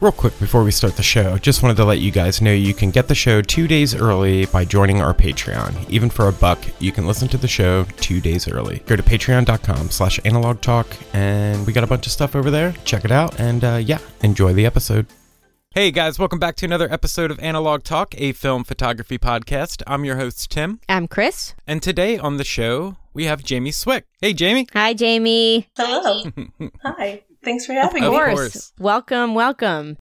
Real quick before we start the show, just wanted to let you guys know you can get the show two days early by joining our Patreon. Even for a buck, you can listen to the show two days early. Go to patreon.com slash analog talk, and we got a bunch of stuff over there. Check it out, and uh, yeah, enjoy the episode. Hey guys, welcome back to another episode of Analog Talk, a film photography podcast. I'm your host, Tim, I'm Chris. and today on the show, we have Jamie Swick. Hey, Jamie. Hi, Jamie. Hello. Hi. Thanks for having Of me. course. Welcome, welcome.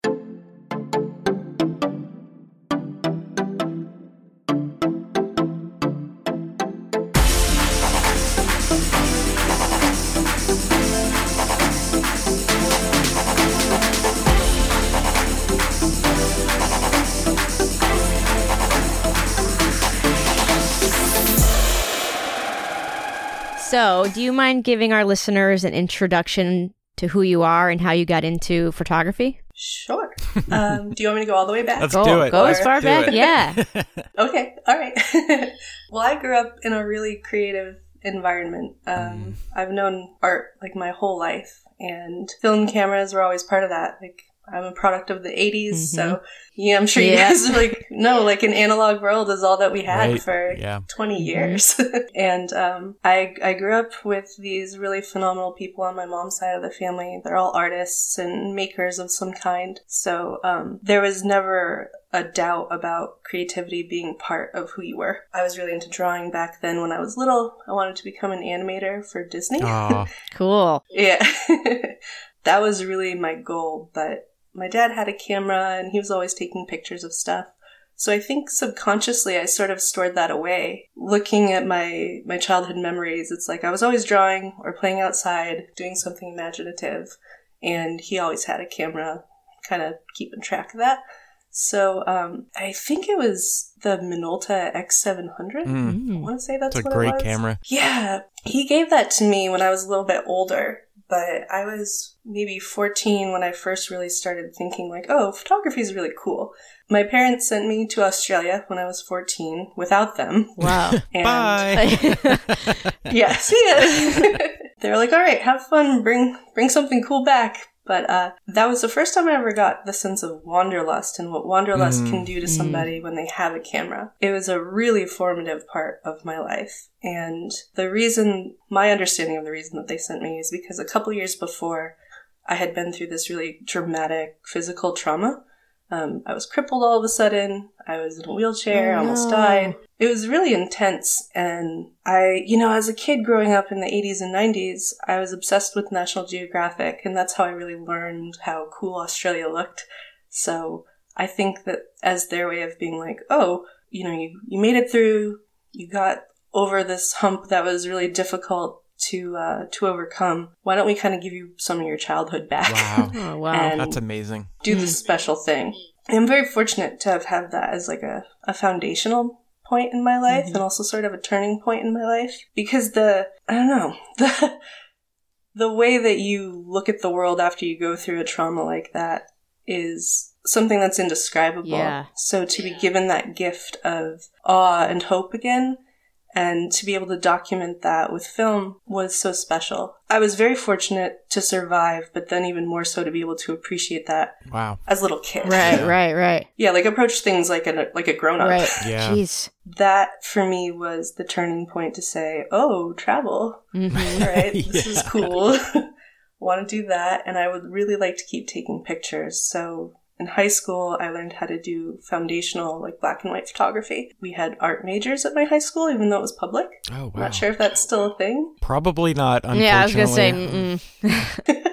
So, do you mind giving our listeners an introduction to who you are and how you got into photography? Sure. Um, do you want me to go all the way back? Let's go, do it. Go as far do back, it. yeah. Okay. All right. well, I grew up in a really creative environment. Um, Mm. I've known art like my whole life, and film cameras were always part of that. Like, I'm a product of the 80s, so yeah, I'm sure you Mm-hmm. Guys like no, like an analog world is all that we had Right. for Yeah. 20 Mm-hmm. years. and um, I, I grew up with these really phenomenal people on my mom's side of the family. They're all artists and makers of some kind. So um, there was never a doubt about creativity being part of who you were. I was really into drawing back then when I was little. I wanted to become an animator for Disney. Aw, Cool. Yeah. that was really my goal, but my dad had a camera and he was always taking pictures of stuff. So I think subconsciously I sort of stored that away. Looking at my my childhood memories, it's like I was always drawing or playing outside, doing something imaginative, and he always had a camera, kind of keeping track of that. So um, I think it was the Minolta X700. mm, I want to say that's it's a what great camera. Yeah, he gave that to me when I was a little bit older, but I was maybe 14 when I first really started thinking, like, oh, photography is really cool. My parents sent me to Australia when I was 14 without them. Wow. And Bye. yeah, see ya. they were like, all right, have fun, bring bring something cool back. But uh, that was the first time I ever got the sense of wanderlust and what wanderlust Mm. can do to somebody when they have a camera. It was a really formative part of my life. And the reason, my understanding of the reason that they sent me is because a couple years before, I had been through this really dramatic physical trauma. Um, I was crippled all of a sudden. I was in a wheelchair. I almost no. died. It was really intense. And I, you know, as a kid growing up in the 80s and 90s, I was obsessed with National Geographic. And that's how I really learned how cool Australia looked. So I think that as their way of being like, oh, you know, you, you made it through, you got over this hump that was really difficult to uh, to overcome. Why don't we kind of give you some of your childhood back? Wow. Oh, wow. That's amazing. do this special thing. I'm very fortunate to have had that as like a, a foundational point in my life mm-hmm. and also sort of a turning point in my life because the I don't know the the way that you look at the world after you go through a trauma like that is something that's indescribable. Yeah. So to be given that gift of awe and hope again and to be able to document that with film was so special. I was very fortunate to survive, but then even more so to be able to appreciate that Wow. as a little kid. right, Yeah. right, right. Yeah, like approach things like a like a grown up. Right. Yeah. Jeez. That for me was the turning point to say, "Oh, travel. Mhm. All right, this is cool. Want to do that?" And I would really like to keep taking pictures. So in high school, I learned how to do foundational, like black and white photography. We had art majors at my high school, even though it was public. Oh wow. I'm not sure if that's still a thing. Probably not. Yeah, I was gonna say. Mm-mm.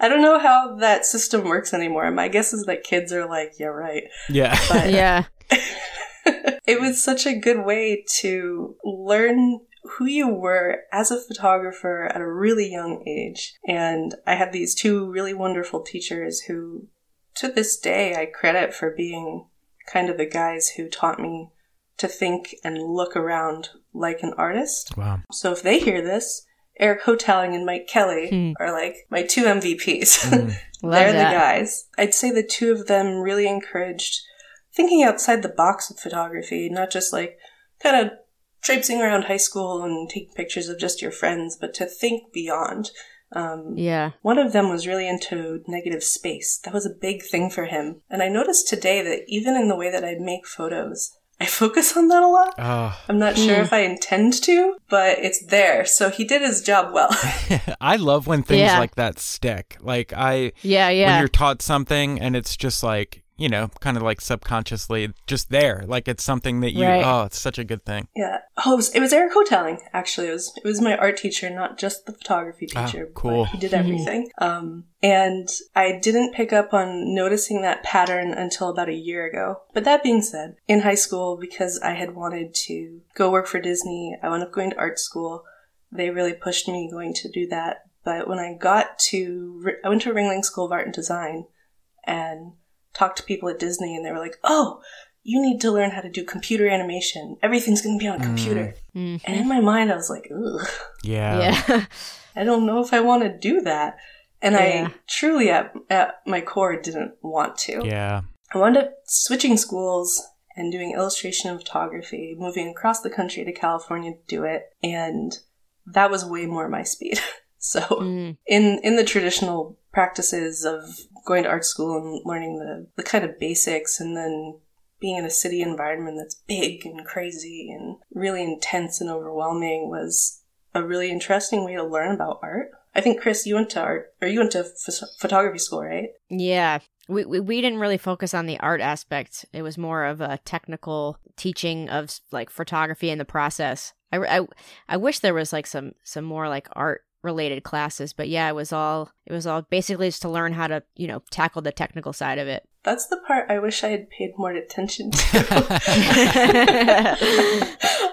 I don't know how that system works anymore. My guess is that kids are like, "Yeah, right." Yeah. But yeah. it was such a good way to learn who you were as a photographer at a really young age. And I had these two really wonderful teachers who to this day, I credit for being kind of the guys who taught me to think and look around like an artist. Wow. So if they hear this, Eric Hotelling and Mike Kelly Hmm. are like my two MVPs. Mm. Love They're that. the guys. I'd say the two of them really encouraged thinking outside the box of photography, not just like kind of traipsing around high school and taking pictures of just your friends, but to think beyond. Um, Yeah. one of them was really into negative space. That was a big thing for him. And I noticed today that even in the way that I make photos, I focus on that a lot. Oh, I'm not sure Hmm. if I intend to, but it's there. So he did his job well. I love when things Yeah. like that stick. Like I, Yeah. Yeah. When you're taught something and it's just like you know, kind of like subconsciously just there. Like it's something that you. Right. Oh, it's such a good thing. yeah. Oh, it was, it was Eric Hotelling, actually. It was, it was my art teacher, not just the photography Oh, teacher. but cool. He did everything. Um, and I didn't pick up on noticing that pattern until about a year ago. But that being said, in high school, because I had wanted to go work for Disney, I wound up going to art school. They really pushed me going to do that. But when I got to, I went to Ringling School of Art and Design and talked to people at Disney and they were like, oh, you need to learn how to do computer animation. Everything's going to be on a computer. Mhm. And in my mind, I was like, ugh, Yeah. Yeah. I don't know if I want to do that. And Yeah. I truly, at, at my core, didn't want to. Yeah. I wound up switching schools and doing illustration and photography, moving across the country to California to do it. And that was way more my speed. so Mm. in in the traditional practices of going to art school and learning the, the kind of basics and then being in a city environment that's big and crazy and really intense and overwhelming was a really interesting way to learn about art. I think Chris, you went to art or you went to ph- photography school, right? Yeah. We, we we didn't really focus on the art aspect. It was more of a technical teaching of like photography and the process. I, I, I wish there was like some some more like art related classes, but yeah, it was all it was all basically just to learn how to you know tackle the technical side of it. That's the part I wish I had paid more attention to.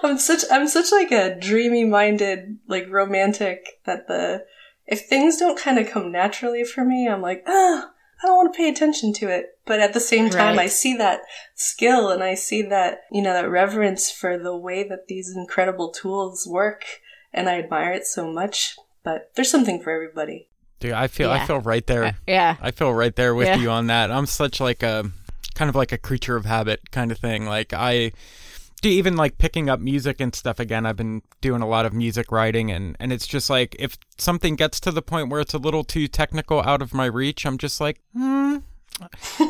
I'm such I'm such like a dreamy minded like romantic that the if things don't kind of come naturally for me, I'm like, ah, I don't want to pay attention to it. But at the same time, Right. I see that skill and I see that, you know, that reverence for the way that these incredible tools work and I admire it so much. But there's something for everybody. Dude, I feel I feel right there. yeah. I feel right there with Yeah. you on that. I'm such like a kind of like a creature of habit kind of thing. Like I do even like picking up music and stuff again. I've been doing a lot of music writing and and it's just like if something gets to the point where it's a little too technical out of my reach, I'm just like, hmm,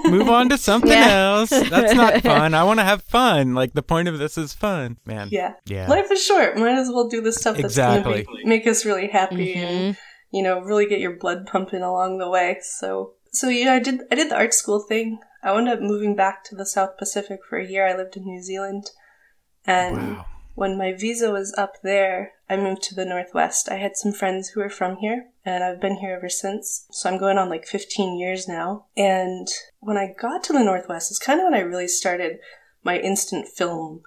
move on to something Yeah. else. That's not fun. I want to have fun. Like the point of this is fun, man. Yeah. Yeah. Life is short. Might as well do the stuff that's Exactly. going to make us really happy and Mhm. you know really get your blood pumping along the way. So so yeah, I did I did the art school thing. I wound up moving back to the South Pacific for a year. I lived in New Zealand, and Wow. when my visa was up there, I moved to the Northwest. I had some friends who were from here, and I've been here ever since. So I'm going on like 15 years now. And when I got to the Northwest, it's kind of when I really started my instant film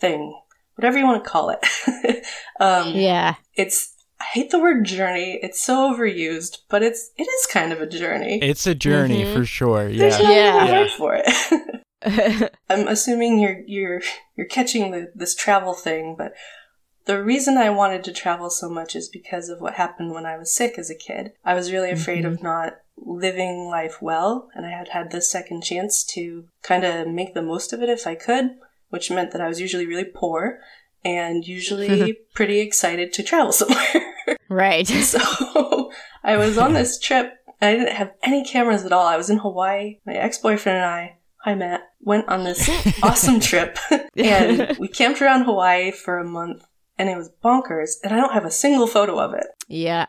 thing, whatever you want to call it. um, Yeah. It's I hate the word journey. It's so overused, but it's it is kind of a journey. It's a journey Mhm. for sure. There's Yeah. no Yeah. other Yeah. word for it. I'm assuming you're you're you're catching the, this travel thing, but the reason I wanted to travel so much is because of what happened when I was sick as a kid. I was really afraid of mm-hmm. not living life well, and I had had this second chance to kind of make the most of it if I could, which meant that I was usually really poor and usually pretty excited to travel somewhere. right. So I was on this trip and I didn't have any cameras at all. I was in Hawaii. My ex boyfriend and I, hi Matt, went on this awesome trip and we camped around Hawaii for a month and it was bonkers and I don't have a single photo of it. Yeah.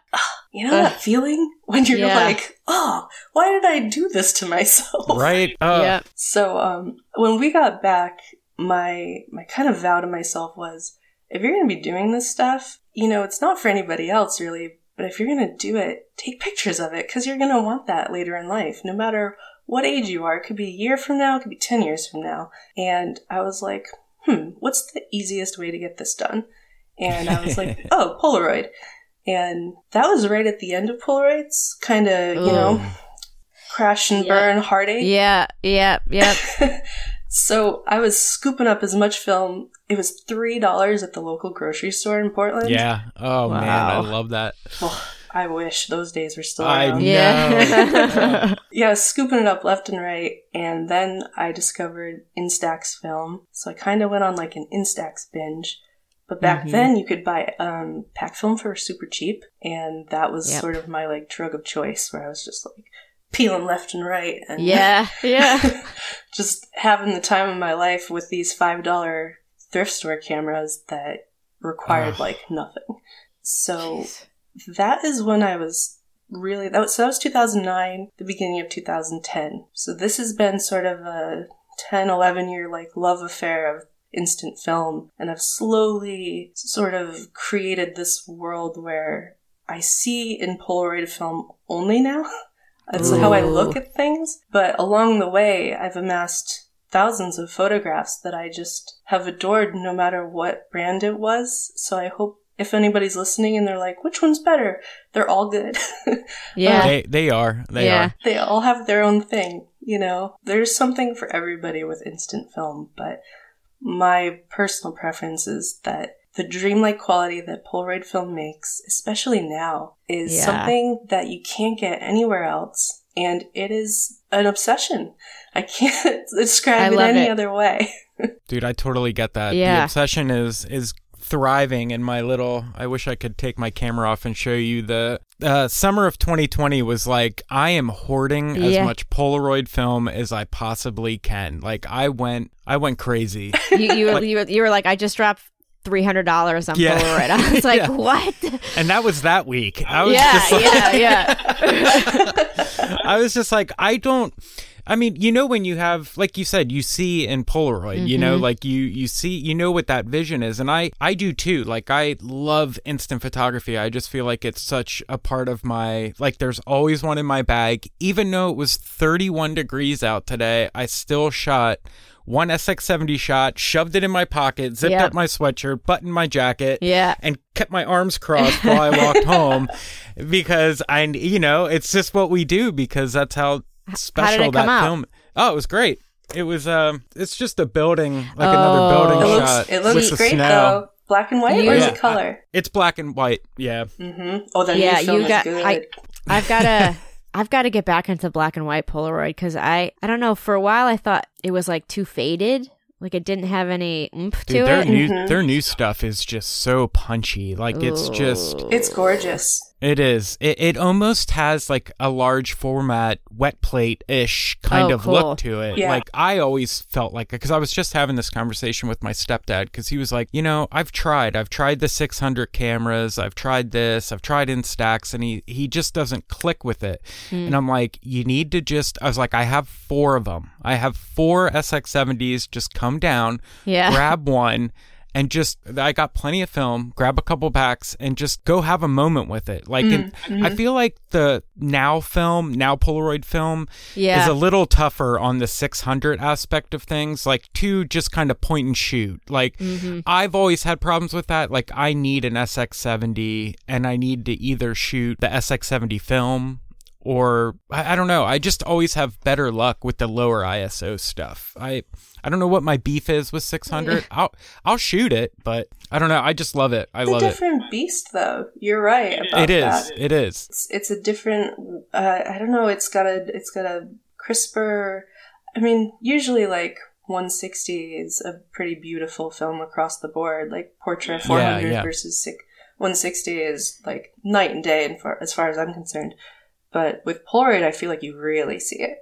You know that feeling when you're Yeah. like, oh, why did I do this to myself? Right? Oh, yeah. So um, when we got back, my my kind of vow to myself was, if you're going to be doing this stuff, you know, it's not for anybody else really, but if you're going to do it, take pictures of it because you're going to want that later in life, no matter what age you are. It could be a year from now, it could be ten years from now. And I was like, hmm, what's the easiest way to get this done? And I was like, oh, Polaroid. And that was right at the end of Polaroids, kind of, you know, crash and Yeah. burn heartache. Yeah, yeah, yeah. so I was scooping up as much film. It was three dollars at the local grocery store in Portland. Yeah. Oh man, I love that. Oh, I wish those days were still I around. know. Yeah. Yeah, scooping it up left and right, and then I discovered Instax film. So I kind of went on like an Instax binge. But back Mhm. then, you could buy um, pack film for super cheap, and that was Yep. sort of my like drug of choice, where I was just like peeling left and right, and yeah, yeah. just having the time of my life with these five dollar thrift store cameras that required Ugh. like nothing. So that is when I was really that was so that was 2009, the beginning of 2010. So this has been sort of a 10, 11 year like love affair of instant film, and I've slowly sort of created this world where I see in Polaroid film only now. That's how I look at things. But along the way, I've amassed thousands of photographs that I just have adored no matter what brand it was. So I hope if anybody's listening and they're like, which one's better? They're all good. Yeah. They they are. They Yeah. are. they all have their own thing, you know? There's something for everybody with instant film, but my personal preference is that the dreamlike quality that Polaroid film makes, especially now, is Yeah. something that you can't get anywhere else. And it is an obsession. I can't describe I it any it. other way. Dude, I totally get that. Yeah. The Yeah. obsession is is thriving in my little I wish I could take my camera off and show you the uh, summer of 2020 was like I am hoarding as much Polaroid film as I possibly can. Like I went I went crazy. you, you, were, you, were, you were like, I just dropped three hundred dollars on Yeah. Polaroid. I was like, Yeah. what? and that was that week. I was yeah, just like, yeah, yeah. I was just like, I don't. I mean, you know, when you have, like you said, you see in Polaroid, you Mm-hmm. know, like you you see, you know what that vision is, and I I do too. Like I love instant photography. I just feel like it's such a part of my like. There's always one in my bag, even though it was 31 degrees out today. I still shot. One SX70 shot, shoved it in my pocket, zipped up my sweatshirt, buttoned my jacket, Yeah. and kept my arms crossed while I walked home because I, you know, it's just what we do because that's how special it that come out? film. Oh, it was great. It was, um, it's just a building, like Oh. another building It shot. looks, it with looks the great snow. though. Black and white, or is Yeah. it color? It's black and white. Yeah. Mm-hmm. Oh, the Yeah, new film you is got- good. I- I've got to. I've got to get back into black and white Polaroid because I, I don't know. For a while, I thought it was like too faded, like it didn't have any oomph Dude, to their it. new Mhm. their new stuff is just so punchy. Like it's just it's gorgeous. It is. It, it almost has like a large format wet plate ish kind Oh, of cool. look to it. Yeah. Like I always felt like because I was just having this conversation with my stepdad because he was like, you know, I've tried, I've tried the 600 cameras, I've tried this, I've tried Instax, and he he just doesn't click with it. Hmm. And I'm like, you need to just. I was like, I have four of them. I have four SX70s. Just come down, Yeah. grab one and just I got plenty of film, grab a couple packs and just go have a moment with it. Like and I feel like the now film, now Polaroid film Yeah. is a little tougher on the 600 aspect of things, like to just kind of point and shoot. Like Mm-hmm. I've always had problems with that. Like I need an SX70 and I need to either shoot the SX70 film or I, I don't know. I just always have better luck with the lower ISO stuff. I I don't know what my beef is with 600. I'll I'll shoot it, but I don't know. I just love it. I It's love it. It's a different beast, though. You're right about It is. that. It is. It's, it's a different. Uh, I don't know. It's got a. It's got a crisper. I mean, usually like 160 is a pretty beautiful film across the board. Like Portra 400 yeah. versus six, 160 is like night and day, in far, as far as I'm concerned. But with Polaroid, I feel like you really see it.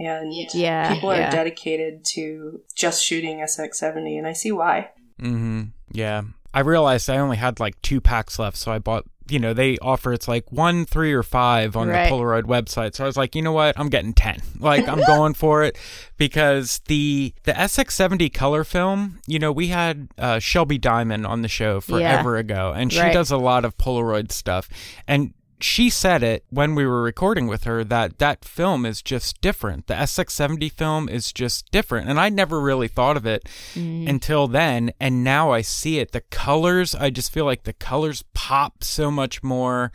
And Yeah, people are yeah. dedicated to just shooting SX70, and I see why. Mm-hmm. Yeah. I realized I only had like two packs left, so I bought. You know, they offer it's like one, three, or five on Right. the Polaroid website. So I was like, you know what? I'm getting ten. Like I'm going for it because the the SX70 color film. You know, we had uh, Shelby Diamond on the show forever ago, and she Right. does a lot of Polaroid stuff. And she said it when we were recording with her that that film is just different. The SX70 film is just different. And I never really thought of it until then. And now I see it. The colors, I just feel like the colors pop so much more.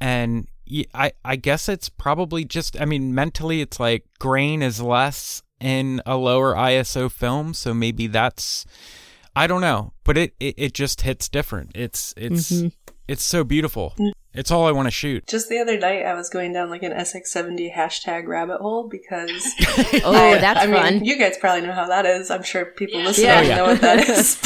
And I I guess it's probably just I mean mentally it's like grain is less in a lower ISO film, so maybe that's I don't know, but it it, it just hits different. It's it's mm-hmm. it's so beautiful. It's all I want to shoot. Just the other night, I was going down like an SX70 hashtag rabbit hole because. oh, I, that's I fun. Mean, you guys probably know how that is. I'm sure people listening yeah. know what that is.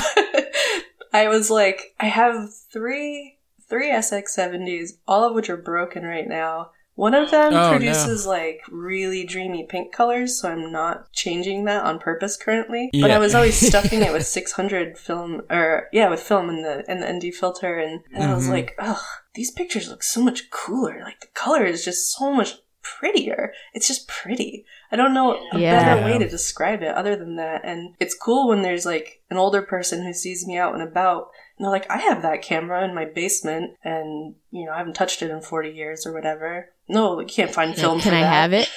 I was like, I have three three SX70s, all of which are broken right now. One of them oh, produces no. like really dreamy pink colors, so I'm not changing that on purpose currently. Yeah. But I was always stuffing it with 600 film, or yeah, with film in the in the ND filter, and, and mm-hmm. I was mm-hmm. like, ugh, these pictures look so much cooler. Like the color is just so much prettier. It's just pretty. I don't know a yeah. better way to describe it other than that. And it's cool when there's like an older person who sees me out and about and they're like, I have that camera in my basement and, you know, I haven't touched it in 40 years or whatever. No, you can't find film Can I that. have it?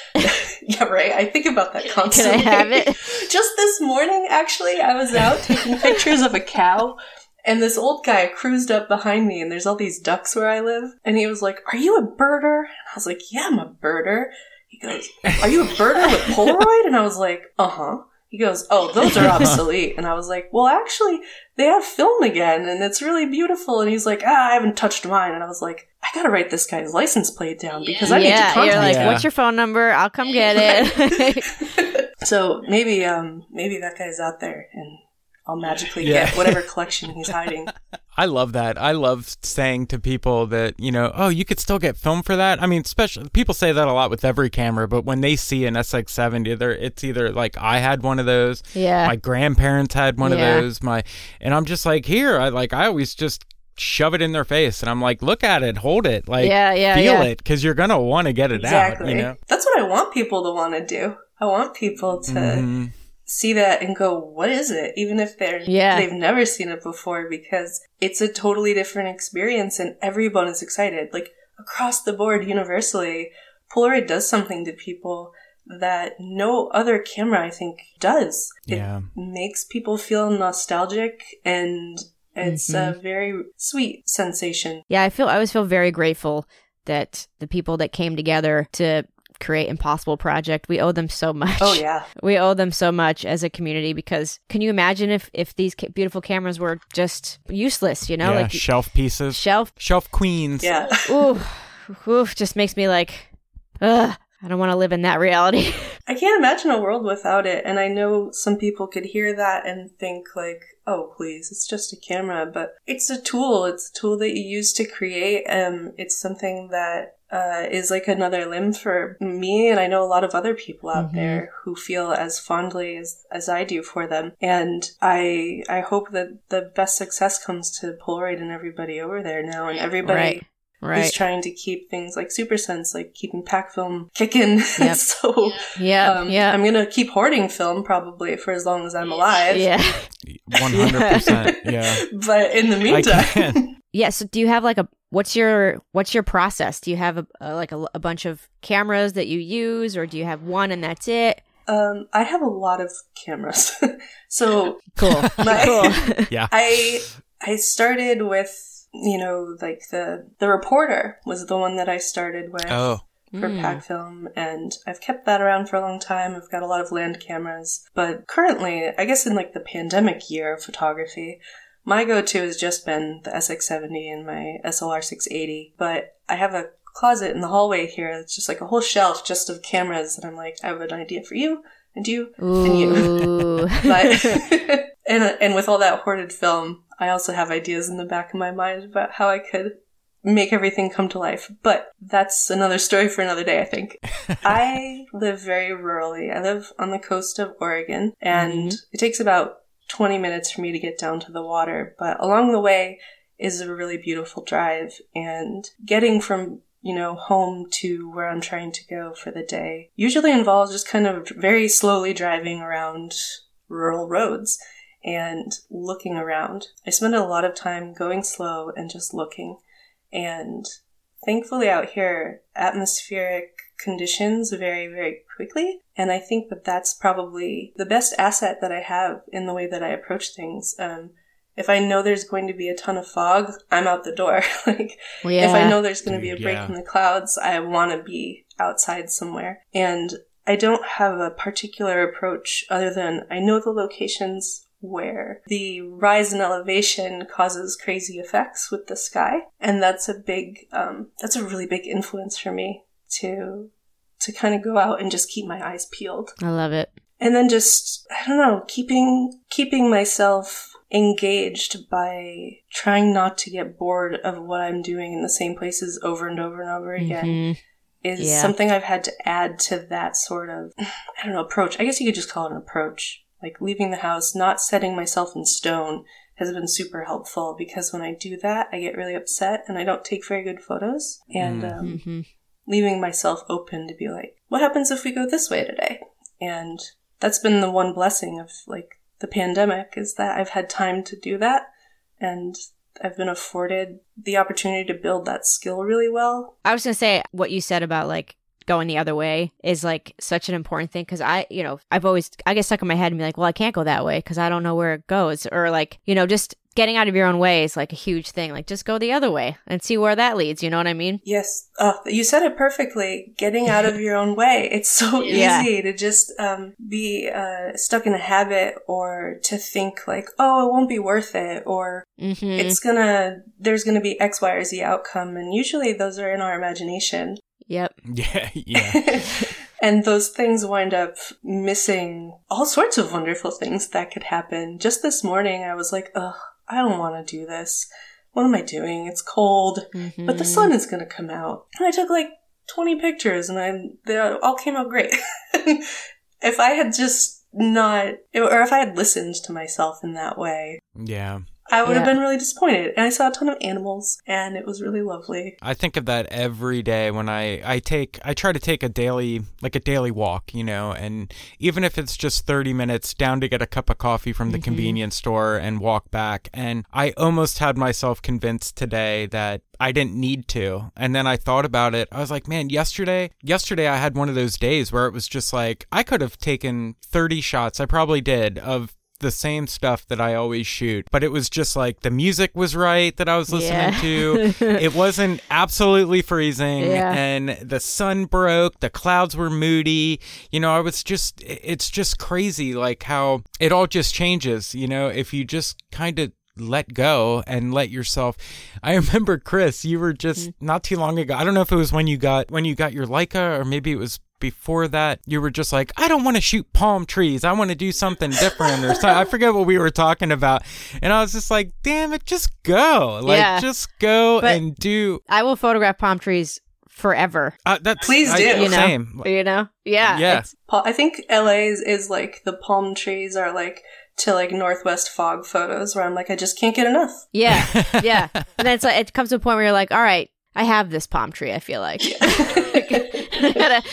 yeah, right. I think about that constantly. Can I have it? Just this morning, actually, I was out taking pictures of a cow and this old guy cruised up behind me, and there's all these ducks where I live. And he was like, Are you a birder? And I was like, Yeah, I'm a birder. He goes, Are you a birder with Polaroid? And I was like, Uh huh. He goes, Oh, those are obsolete. And I was like, Well, actually, they have film again, and it's really beautiful. And he's like, Ah, I haven't touched mine. And I was like, I gotta write this guy's license plate down because I yeah, need to contact you're like, him. What's your phone number? I'll come get it. so maybe, um, maybe that guy's out there, and I'll magically yeah. get whatever collection he's hiding. I love that. I love saying to people that, you know, oh, you could still get film for that. I mean, especially people say that a lot with every camera, but when they see an SX70, they it's either like I had one of those, yeah, my grandparents had one yeah. of those, my, and I'm just like, here, I like, I always just shove it in their face and I'm like, look at it, hold it, like, yeah, yeah, feel yeah. it, because you're gonna want to get it exactly. out. You know, that's what I want people to want to do. I want people to. Mm-hmm see that and go, what is it? Even if they're, yeah. they've never seen it before because it's a totally different experience and everyone is excited. Like across the board, universally, Polaroid does something to people that no other camera, I think, does. Yeah. It makes people feel nostalgic and it's mm-hmm. a very sweet sensation. Yeah, I feel, I always feel very grateful that the people that came together to create Impossible Project. We owe them so much. Oh yeah, we owe them so much as a community because can you imagine if if these ca- beautiful cameras were just useless? You know, yeah, like shelf pieces, shelf shelf queens. Yeah. ooh, ooh, just makes me like, ugh. I don't want to live in that reality. I can't imagine a world without it. And I know some people could hear that and think like, oh, please, it's just a camera, but it's a tool. It's a tool that you use to create. Um, it's something that uh, is like another limb for me, and I know a lot of other people out mm-hmm. there who feel as fondly as, as I do for them. And I I hope that the best success comes to Polaroid and everybody over there now, and everybody. Right. Right. Who's trying to keep things like Super Sense, like keeping pack film kicking. Yep. so, yeah, um, yeah. I'm gonna keep hoarding film probably for as long as I'm alive. Yeah, one hundred percent. Yeah. But in the meantime, yeah. So, do you have like a what's your what's your process? Do you have a, a like a, a, bunch of cameras that you use, or do you have one and that's it? Um, I have a lot of cameras. so cool. My, cool. yeah. I I started with you know like the the reporter was the one that I started with. Oh. For mm. pack film, and I've kept that around for a long time. I've got a lot of land cameras, but currently, I guess in like the pandemic year of photography, my go-to has just been the SX70 and my SLR 680, but I have a closet in the hallway here. It's just like a whole shelf just of cameras, and I'm like, I have an idea for you and you Ooh. and you. but and and with all that hoarded film, I also have ideas in the back of my mind about how I could make everything come to life. But that's another story for another day, I think. I live very rurally. I live on the coast of Oregon, and mm-hmm. it takes about 20 minutes for me to get down to the water, but along the way is a really beautiful drive and getting from you know, home to where I'm trying to go for the day usually involves just kind of very slowly driving around rural roads and looking around. I spend a lot of time going slow and just looking. And thankfully out here, atmospheric conditions very, very quickly. And I think that that's probably the best asset that I have in the way that I approach things. Um, If I know there's going to be a ton of fog, I'm out the door. like, yeah. if I know there's going to be a break yeah. in the clouds, I want to be outside somewhere. And I don't have a particular approach other than I know the locations where the rise in elevation causes crazy effects with the sky. And that's a big, um, that's a really big influence for me to, to kind of go out and just keep my eyes peeled I love it. and then just i don't know keeping keeping myself engaged by trying not to get bored of what i'm doing in the same places over and over and over again Mhm. is Yeah. something i've had to add to that sort of i don't know approach i guess you could just call it an approach like leaving the house not setting myself in stone has been super helpful because when i do that i get really upset and i don't take very good photos and um, Mhm. Leaving myself open to be like, what happens if we go this way today? And that's been the one blessing of like the pandemic is that I've had time to do that and I've been afforded the opportunity to build that skill really well. I was gonna say what you said about like going the other way is like such an important thing because I, you know, I've always I get stuck in my head and be like, well, I can't go that way because I don't know where it goes, or like, you know, just getting out of your own way is like a huge thing. Like, just go the other way and see where that leads. You know what I mean? Yes, oh, you said it perfectly. Getting out of your own way. It's so Yeah. easy to just um, be uh, stuck in a habit or to think like, oh, it won't be worth it or Mm-hmm. it's gonna, there's gonna be X, Y, or Z outcome. And usually those are in our imagination. Yep. Yeah, yeah. and those things wind up missing all sorts of wonderful things that could happen. Just this morning, I was like, ugh, I don't want to do this. What am I doing? It's cold, Mm-hmm. but the sun is going to come out. And I took like 20 pictures and I, they all came out great. if I had just not, or if I had listened to myself in that way, yeah. I would have been really disappointed. And I saw a ton of animals and it was really lovely. I think of that every day when I I take I try to take a daily like a daily walk, you know, and even if it's just 30 minutes down to get a cup of coffee from the mm-hmm. convenience store and walk back and I almost had myself convinced today that I didn't need to. And then I thought about it. I was like, man, yesterday, yesterday I had one of those days where it was just like I could have taken 30 shots. I probably did of the same stuff that I always shoot, but it was just like the music was right that I was listening Yeah. to. It wasn't absolutely freezing Yeah. and the sun broke, the clouds were moody. You know, I was just it's just crazy like how it all just changes, you know, if you just kind of let go and let yourself I remember Chris, you were just not too long ago. I don't know if it was when you got when you got your Leica or maybe it was before that you were just like I don't want to shoot palm trees. I want to do something different or something. I forget what we were talking about. And I was just like, "Damn it, just go." Like Yeah. just go But- and do I will photograph palm trees forever. uh, that's Please I- do. You know? Same. You know? Yeah. Yeah. I think LA is, is like the palm trees are like to like northwest fog photos where I'm like, I just can't get enough. Yeah. Yeah. and then it's like it comes to a point where you're like, all right, I have this palm tree. I feel like I gotta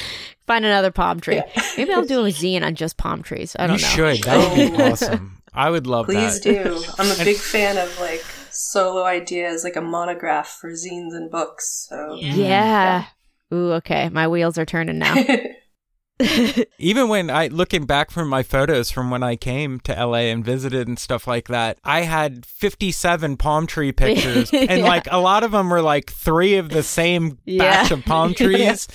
find another palm tree. Maybe I'll do a zine on just palm trees. I don't You know. should. That would be awesome. I would love that. Please that. do. I'm a big fan of like solo ideas, like a monograph for zines and books. So Yeah. Ooh, okay. My wheels are turning now. Even when I looking back from my photos from when I came to LA and visited and stuff like that, I had 57 palm tree pictures and Yeah. like a lot of them were like three of the same Yeah. batch of palm trees.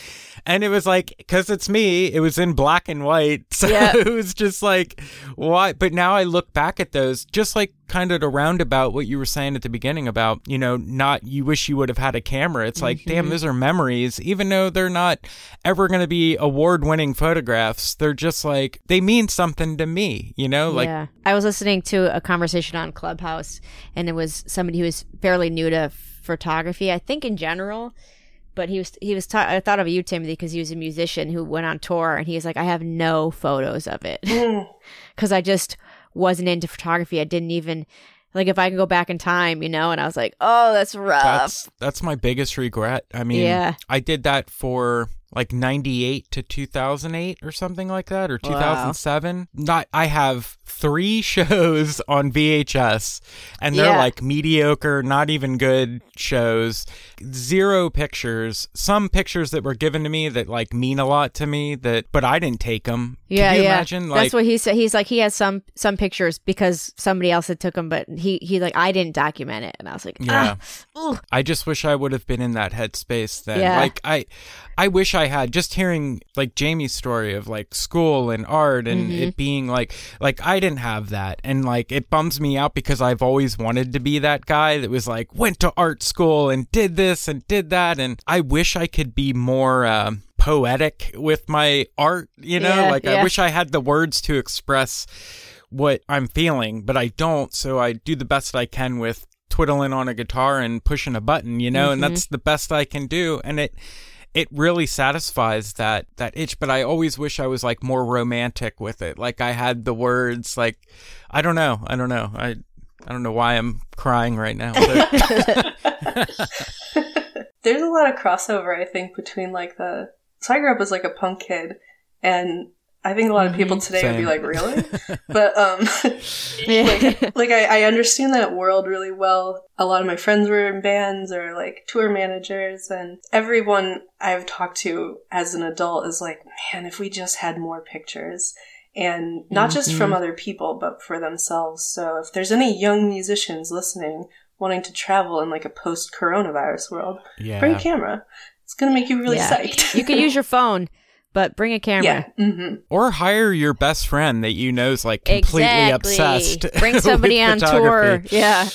And it was like, cause it's me, it was in black and white. So Yeah. it was just like, why? But now I look back at those, just like kind of to roundabout what you were saying at the beginning about, you know, not, you wish you would have had a camera. It's like, Mm-hmm. damn, those are memories, even though they're not ever going to be award winning photographs. They're just like, they mean something to me, you know? Like, yeah. I was listening to a conversation on Clubhouse, and it was somebody who was fairly new to photography, I think in general. But he was he was ta- I thought of you, Timothy, because he was a musician who went on tour, and he was like, I have no photos of it mm. because I just wasn't into photography. I didn't even like if I could go back in time, you know. And I was like, oh, that's rough. That's that's my biggest regret. I mean, Yeah. I did that for like 98 to 2008 or something like that or Wow. 2007 not i have three shows on vhs and they're Yeah. like mediocre not even good shows zero pictures some pictures that were given to me that like mean a lot to me that but i didn't take them Yeah, yeah. imagine like That's what he said. He's like he has some some pictures because somebody else had took them, but he he like I didn't document it, and I was like, Yeah. ah. I just wish I would have been in that headspace then. Yeah. Like I I wish I had just hearing like Jamie's story of like school and art and Mm-hmm. it being like like I didn't have that and like it bums me out because I've always wanted to be that guy that was like went to art school and did this and did that and I wish I could be more um poetic with my art, you know? Yeah, like I wish I had the words to express what I'm feeling, but I don't. So I do the best I can with twiddling on a guitar and pushing a button, you know, and Mm-hmm. that's the best I can do. And it, it really satisfies that, that itch, but I always wish I was like more romantic with it. Like I had the words, like, I don't know. I don't know. I, I don't know why I'm crying right now. There's a lot of crossover, I think, between like the. So I grew up as like a punk kid, and I think a lot of people today would be like, "Really?" but um, like, like I, I understand that world really well. A lot of my friends were in bands or like tour managers, and everyone I've talked to as an adult is like, "Man, if we just had more pictures." And not just from other people, but for themselves. So if there's any young musicians listening wanting to travel in like a post coronavirus world, yeah. bring a camera. It's gonna make you really Yeah. psyched. you can use your phone, but bring a camera. yeah. hmm Or hire your best friend that you know is like completely exactly. obsessed. Bring somebody with on tour. photography. Yeah.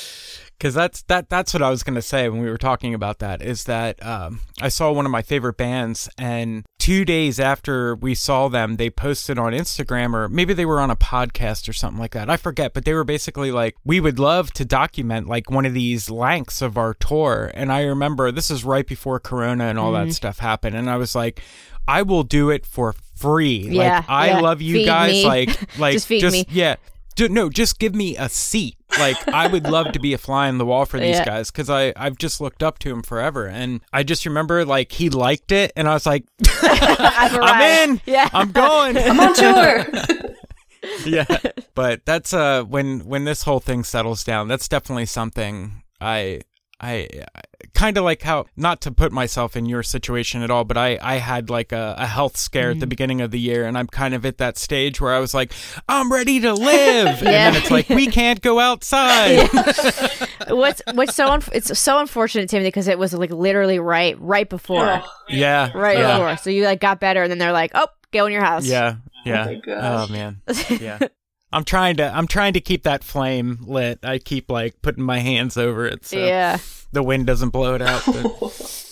because that's that that's what I was gonna say when we were talking about that is that um, I saw one of my favorite bands and two days after we saw them they posted on Instagram or maybe they were on a podcast or something like that I forget but they were basically like we would love to document like one of these lengths of our tour and I remember this is right before Corona and all Mm-hmm. that stuff happened and I was like I will do it for free Yeah, like I yeah. love you Feed guys me. like like Just feed me. yeah Ju- no, just give me a seat. Like I would love to be a fly on the wall for these Yeah. guys because I I've just looked up to him forever, and I just remember like he liked it, and I was like, I'm in, Yeah. I'm going, I'm on tour. yeah. But that's uh when when this whole thing settles down, that's definitely something I I. Kind of like how, not to put myself in your situation at all, but I, I had like a, a health scare Mm-hmm. at the beginning of the year, and I'm kind of at that stage where I was like, I'm ready to live. And then it's like, we can't go outside. what's what's so un- it's so unfortunate Timothy because it was like literally right right before Oh, Yeah. right yeah. before so you like got better and then they're like oh go in your house Yeah. Yeah. my gosh. Oh man. Yeah. I'm trying to I'm trying to keep that flame lit. I keep like putting my hands over it so yeah the wind doesn't blow it out. but-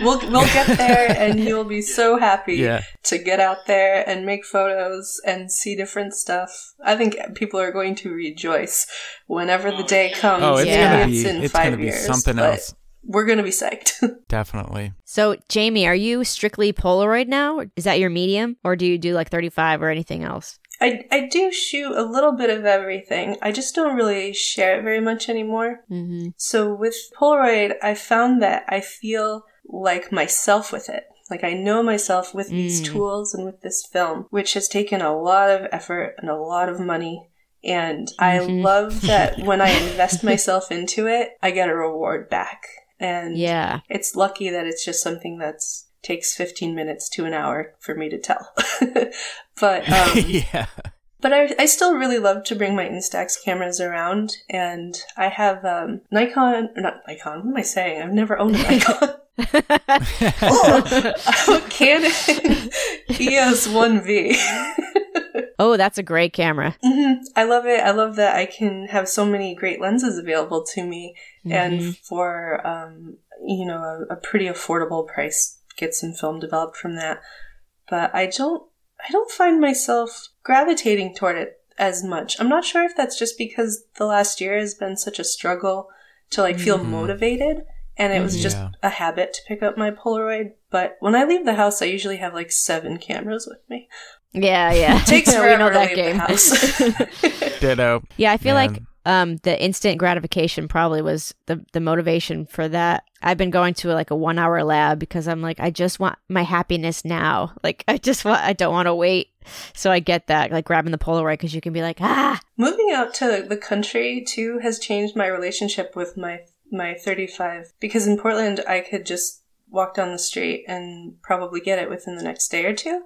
We'll we'll get there, and you'll be so happy Yeah. to get out there and make photos and see different stuff. I think people are going to rejoice whenever the day comes. oh, it's Yeah. gonna be it's in it's five gonna be years, something else. We're gonna be psyched. Definitely. so Jamie are you strictly Polaroid now is that your medium or do you do like 35 or anything else I I do shoot a little bit of everything. I just don't really share it very much anymore. mm-hmm. So with Polaroid, I found that I feel like myself with it. Like I know myself with these Mm. tools and with this film, which has taken a lot of effort and a lot of money. And I Mhm. love that when I invest myself into it, I get a reward back. And yeah it's lucky that it's just something that's takes 15 minutes to an hour for me to tell. but um, yeah. but I, I still really love to bring my Instax cameras around, and I have um, Nikon, or not Nikon. What am I saying? I've never owned a Nikon. oh, Canon EOS 1V. oh that's a great camera hmm I love it. I love that I can have so many great lenses available to me, and for um, you know a, a pretty affordable price, get some film developed from that. But I don't, I don't find myself gravitating toward it as much. I'm not sure if that's just because the last year has been such a struggle to like feel mm-hmm. motivated, and it was mm-hmm. just Yeah. a habit to pick up my Polaroid. But when I leave the house, I usually have like seven cameras with me. yeah yeah It takes we forever know to that leave game the house. Ditto. yeah I feel like Man. Um, the instant gratification probably was the the motivation for that. I've been going to like a one hour lab because I'm like, I just want my happiness now. Like, I just want, I don't want to wait. So I get that, like grabbing the Polaroid because you can be like, ah. Moving out to the country too has changed my relationship with my my 35 because in Portland I could just walk down the street and probably get it within the next day or two.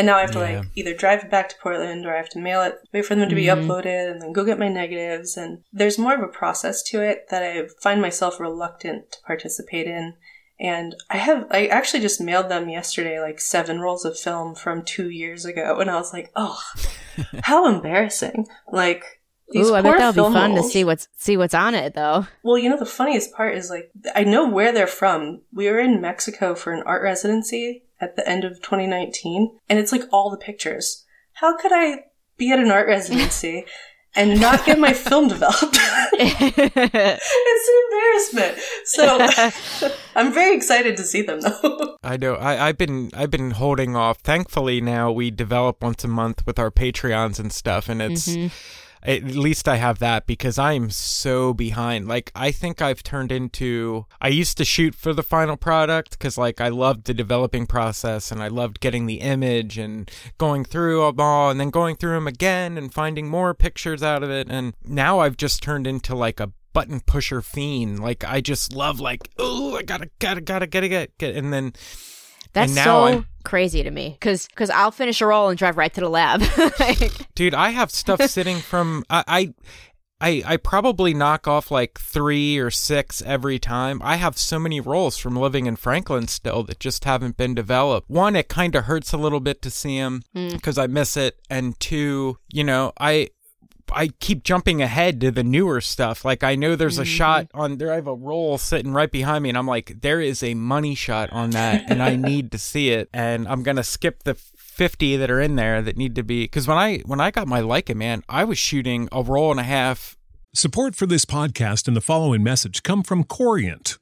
And now I have to Yeah. like either drive it back to Portland or I have to mail it, wait for them to be Mhm. uploaded, and then go get my negatives. And there's more of a process to it that I find myself reluctant to participate in. And I have, I actually just mailed them yesterday like seven rolls of film from two years ago. And I was like, oh, how embarrassing. Like, these Ooh, I bet that'll be film fun to see what's see what's on it though. Well, you know, the funniest part is like, I know where they're from. We were in Mexico for an art residency at the end of 2019, and it's like all the pictures. How could I be at an art residency and not get my film developed? it's an embarrassment. So I'm very excited to see them though. I know. I, I've been I've been holding off. Thankfully, now we develop once a month with our Patreons and stuff, and it's Mhm. At least I have that because I'm so behind. Like I think I've turned into. I used to shoot for the final product because like I loved the developing process and I loved getting the image and going through them all and then going through them again and finding more pictures out of it. And now I've just turned into like a button pusher fiend. Like I just love like oh I gotta gotta gotta gotta get get and then. That's so I'm- crazy to me. Because because I'll finish a roll and drive right to the lab. Like, dude i have stuff sitting from I, I i i probably knock off like three or six every time. I have so many rolls from living in franklin still that just haven't been developed. One it kind of hurts a little bit to see them because hmm. i miss it. And two you know i I keep jumping ahead to the newer stuff. Like I know there's a mm-hmm. shot on there. I have a roll sitting right behind me, and I'm like, there is a money shot on that, and I need to see it. And I'm gonna skip the 50 that are in there that need to be because when I when I got my Leica, man, I was shooting a roll and a half. Support for this podcast and the following message come from Corient.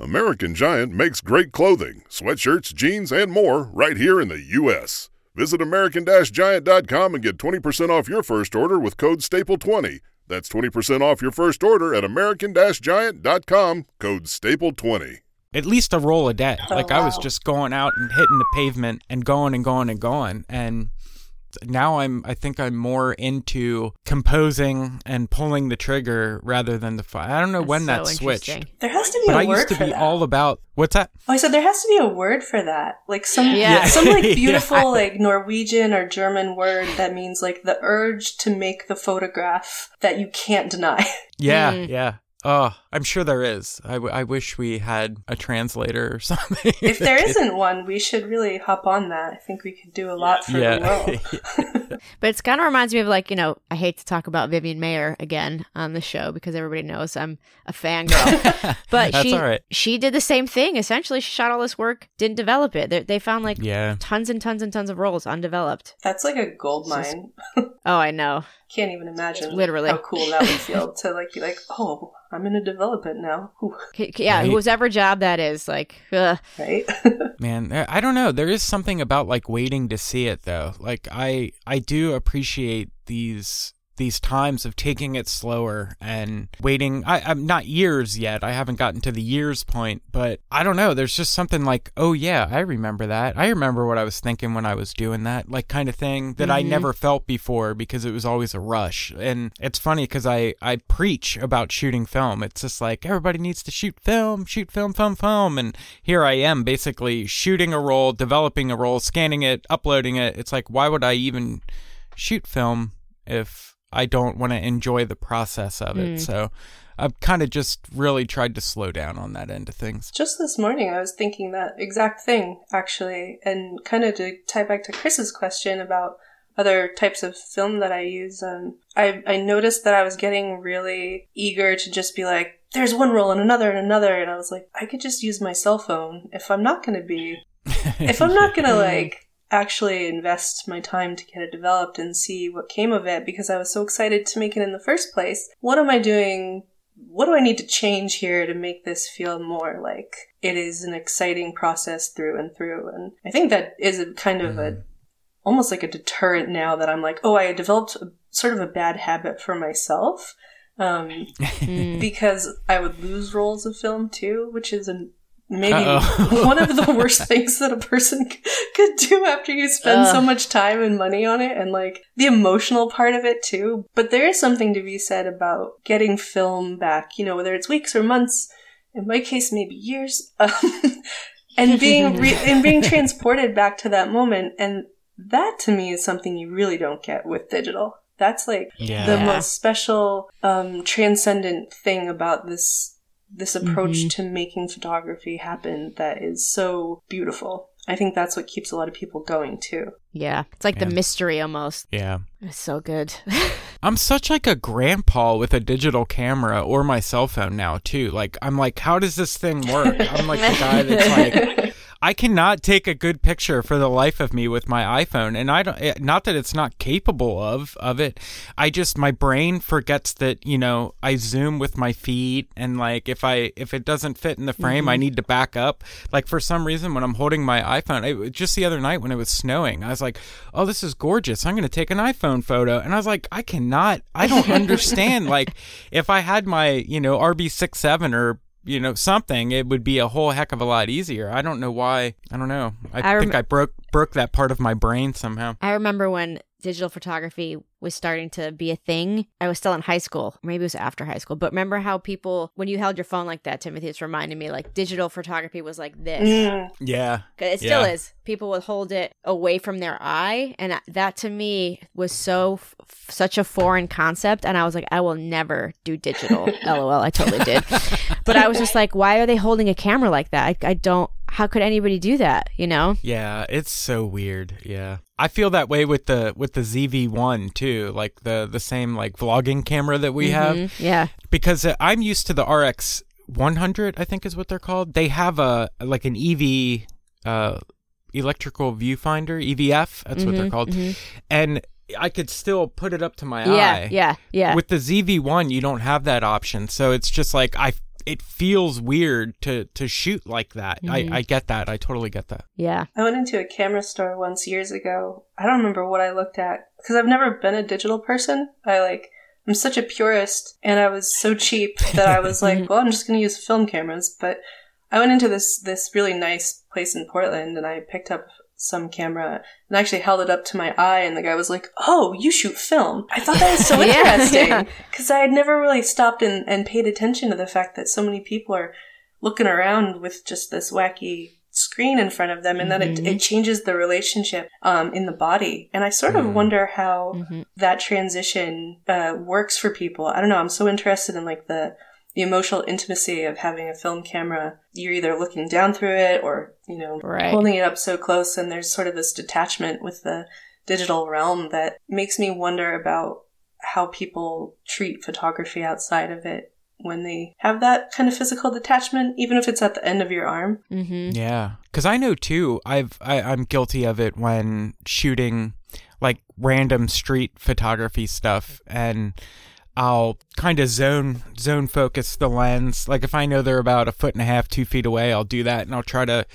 American Giant makes great clothing, sweatshirts, jeans, and more right here in the U.S. Visit American-Giant.com and get 20% off your first order with code STAPLE20. That's 20% off your first order at American-Giant.com, code STAPLE20. At least a roll a day. Oh, like I was wow. just going out and hitting the pavement and going and going and going. And now I'm I think I'm more into composing and pulling the trigger rather than the fire. I don't know when that switched. There has to be But a I word used to for be that. all about what's that? Oh, I said there has to be a word for that, like some Yeah. some like Yeah. beautiful like Norwegian or German word that means like the urge to make the photograph that you can't deny. Yeah, Mm. yeah. Oh, I'm sure there is. I, w- I wish we had a translator or something. if there isn't one, we should really hop on that. I think we could do a lot for the world. But it's kind of reminds me of like you know I hate to talk about Vivian Maier again on the show because everybody knows I'm a fangirl. but That's she all right. she did the same thing. Essentially, she shot all this work, didn't develop it. They, they found like yeah. tons and tons and tons of rolls undeveloped. That's like a gold mine. Oh, I know. Can't even imagine Literally. how cool that would feel to like be like, oh, I'm gonna develop it now, Whew, K- k- Yeah, Right. whoever job that is, like, ugh. right? Man, I don't know. There is something about like waiting to see it though. Like I I do appreciate these these times of taking it slower and waiting. I, I'm not years yet. I haven't gotten to the years point, but I don't know. There's just something like, oh yeah, I remember that. I remember what I was thinking when I was doing that, like kind of thing that I mm-hmm. never felt before because it was always a rush. And it's funny because I I preach about shooting film. It's just like everybody needs to shoot film, shoot film, film, film, and here I am basically shooting a roll, developing a roll, scanning it, uploading it. It's like why would I even shoot film if I don't want to enjoy the process of it. So I've kind of just really tried to slow down on that end of things. Just this morning, I was thinking that exact thing, actually, and kind of to tie back to Chris's question about other types of film that I use. Um, I I noticed that I was getting really eager to just be like, "There's one roll and another and another," and I was like, I could just use my cell phone if I'm not going to be, if I'm not going to like actually invest my time to get it developed and see what came of it because I was so excited to make it in the first place. What am I doing? What do I need to change here to make this feel more like it is an exciting process through and through? And I think that is a kind of a almost like a deterrent now that I'm like, oh, I developed a, sort of a bad habit for myself. Um, because I would lose rolls of film too, which is an maybe one of the worst things that a person c- could do after you spend so much time and money on it and like the emotional part of it too. But there is something to be said about getting film back, you know, whether it's weeks or months, in my case, maybe years, um, and being re- and being transported back to that moment. And that to me is something you really don't get with digital. That's like the most special, um, transcendent thing about this this approach mm-hmm. to making photography happen that is so beautiful. I think that's what keeps a lot of people going too. Yeah. It's like Yeah. the mystery almost. Yeah. It's so good. I'm such like a grandpa with a digital camera or my cell phone now too. Like I'm like, how does this thing work? I'm like the guy that's like I cannot take a good picture for the life of me with my iPhone and I don't eh, not that it's not capable of of it. I just my brain forgets that, you know, I zoom with my feet and like if I if it doesn't fit in the frame, I need to back up. Like for some reason when I'm holding my iPhone, it, just the other night when it was snowing, I was like, "Oh, this is gorgeous. I'm going to take an iPhone photo." And I was like, "I cannot. I don't understand like if I had my, you know, RB67 or you know something it would be a whole heck of a lot easier. I don't know why i don't know. I, I rem- think i broke broke that part of my brain somehow. I remember when digital photography was starting to be a thing. I was still in high school. Maybe it was after high school. But remember how people, when you held your phone like that, Timothy, it's reminding me like digital photography was like this. Mm. yeah 'Cause It still Yeah. is. People would hold it away from their eye, and that to me was so f- such a foreign concept. And I was like, I will never do digital. LOL, I totally did. But I was just like, why are they holding a camera like that? I, I don't. How could anybody do that? You know? yeah it's so weird yeah i feel that way with the with the zv1 too like the the same like vlogging camera that we have Mhm. Yeah. because i'm used to the rx 100 i think is what they're called they have a like an ev uh electrical viewfinder evf that's what they're Mhm, called mhm. and i could still put it up to my Yeah. eye Yeah. Yeah. with the ZV1 you don't have that option so it's just like I it feels weird to to shoot like that Mhm. I I get that I totally get that yeah. I went into a camera store once years ago. I don't remember what I looked at because I've never been a digital person. I like I'm such a purist and I was so cheap that I was like, well, I'm just going to use film cameras, but I went into this this really nice place in Portland and I picked up some camera and actually held it up to my eye and the guy was like, "Oh, you shoot film." I thought that was so Yeah, interesting yeah. cuz I had never really stopped and and paid attention to the fact that so many people are looking around with just this wacky screen in front of them and then it, it changes the relationship um, in the body and i sort of wonder how Mhm. that transition uh, works for people i don't know i'm so interested in like the the emotional intimacy of having a film camera you're either looking down through it or you know Right. holding it up so close and there's sort of this detachment with the digital realm that makes me wonder about how people treat photography outside of it when they have that kind of physical detachment even if it's at the end of your arm Mm-hmm. yeah cuz I know too I've I, I'm guilty of it when shooting like random street photography stuff and I'll kind of zone zone focus the lens like if I know they're about a foot and a half 2 feet away I'll do that and I'll try to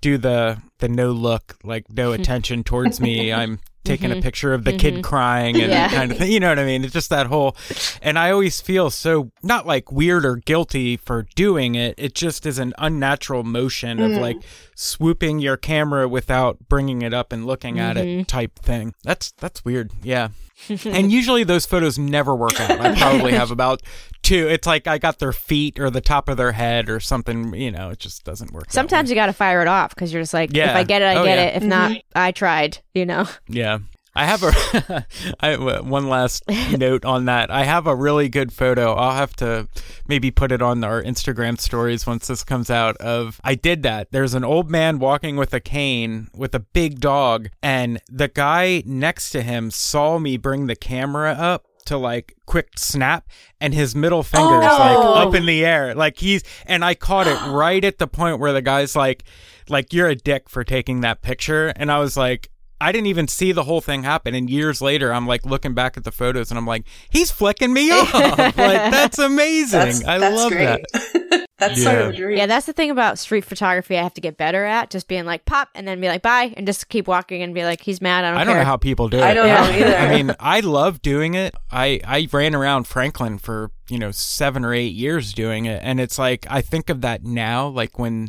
do the the no look, like no attention towards me. I'm taking a mm-hmm. picture of the kid mm-hmm. crying and Yeah. kind of thing. You know what I mean? It's just that whole, and I always feel so not like weird or guilty for doing it. It just is an unnatural motion of like mm-hmm. swooping your camera without bringing it up and looking at it type thing. That's that's weird. Yeah. and usually those photos never work out. I probably have about two. It's like I got their feet or the top of their head or something. You know, it just doesn't work. Sometimes you got to fire it off because you're just like, if I get it, I Oh, get yeah. it. If not, I tried. You know. Yeah. I have a I one last note on that. I have a really good photo. I'll have to maybe put it on our Instagram stories once this comes out of I did that. There's an old man walking with a cane with a big dog and the guy next to him saw me bring the camera up to like quick snap and his middle finger finger's like oh, up in the air like he's and I caught it right at the point where the guy's like like you're a dick for taking that picture and I was like I didn't even see the whole thing happen. And years later, I'm like looking back at the photos and I'm like, he's flicking me off. like, that's amazing. That's, I that's love great. that. that's sort of Yeah. a dream. Yeah, that's the thing about street photography. I have to get better at just being like pop and then be like bye and just keep walking and be like he's mad. I don't. I don't care. know how people do it. I don't know either. I mean, I love doing it. I, I ran around Franklin for, you know, seven or eight years doing it. And it's like, I think of that now, like when,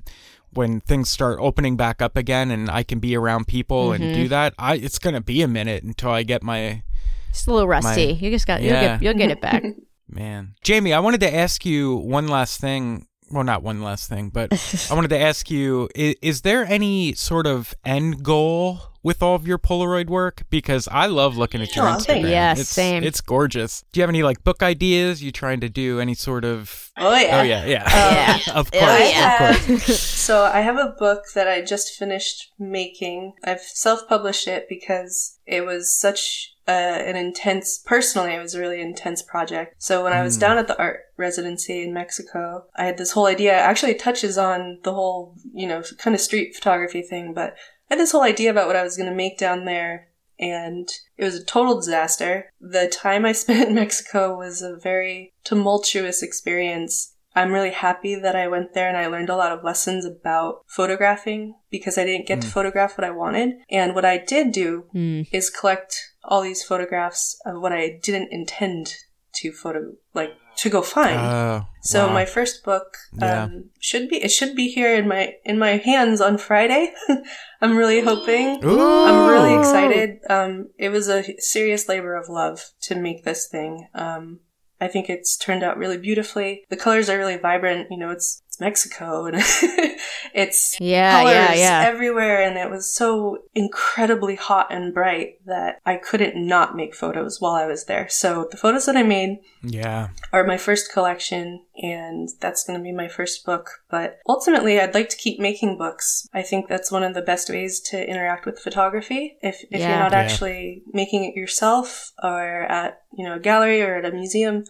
when things start opening back up again and I can be around people and Mm-hmm. do that, I, it's going to be a minute until I get my, It's a little rusty. you just got. You'll Yeah. get. You'll get it back. Man. Jamie, I wanted to ask you one last thing. Well, not one last thing, but I wanted to ask you is, is there any sort of end goal with all of your Polaroid work? Because I love looking at your Aw, Instagram. thanks. Yeah, it's, same. It's gorgeous. Do you have any like book ideas? You trying to do any sort of. oh yeah. Oh, yeah, yeah. Yeah. of course. Yeah. Of course. so I have a book that I just finished making. I've self-published it because it was such uh, an intense, personally, it was a really intense project. So when I was down at the art residency in Mexico, I had this whole idea. It actually touches on the whole, you know, kind of street photography thing, but I had this whole idea about what I was going to make down there. And it was a total disaster. The time I spent in Mexico was a very tumultuous experience. I'm really happy that I went there and I learned a lot of lessons about photographing because I didn't get to photograph what I wanted. And what I did do Hmm. is collect all these photographs of what I didn't intend to photo, like to go find. Oh, So wow. my first book Yeah. um, should be it should be here in my in my hands on Friday. I'm really hoping. Ooh. I'm really excited. Um, it was a serious labor of love to make this thing. Um, I think it's turned out really beautifully. The colors are really vibrant. You know, it's it's Mexico and it's Yeah, colors yeah, yeah. everywhere, and it was so incredibly hot and bright that I couldn't not make photos while I was there. So the photos that I made Yeah. are my first collection and that's going to be my first book but ultimately i'd like to keep making books i think that's one of the best ways to interact with photography if, if Yeah. you're not Yeah. actually making it yourself or at you know a gallery or at a museum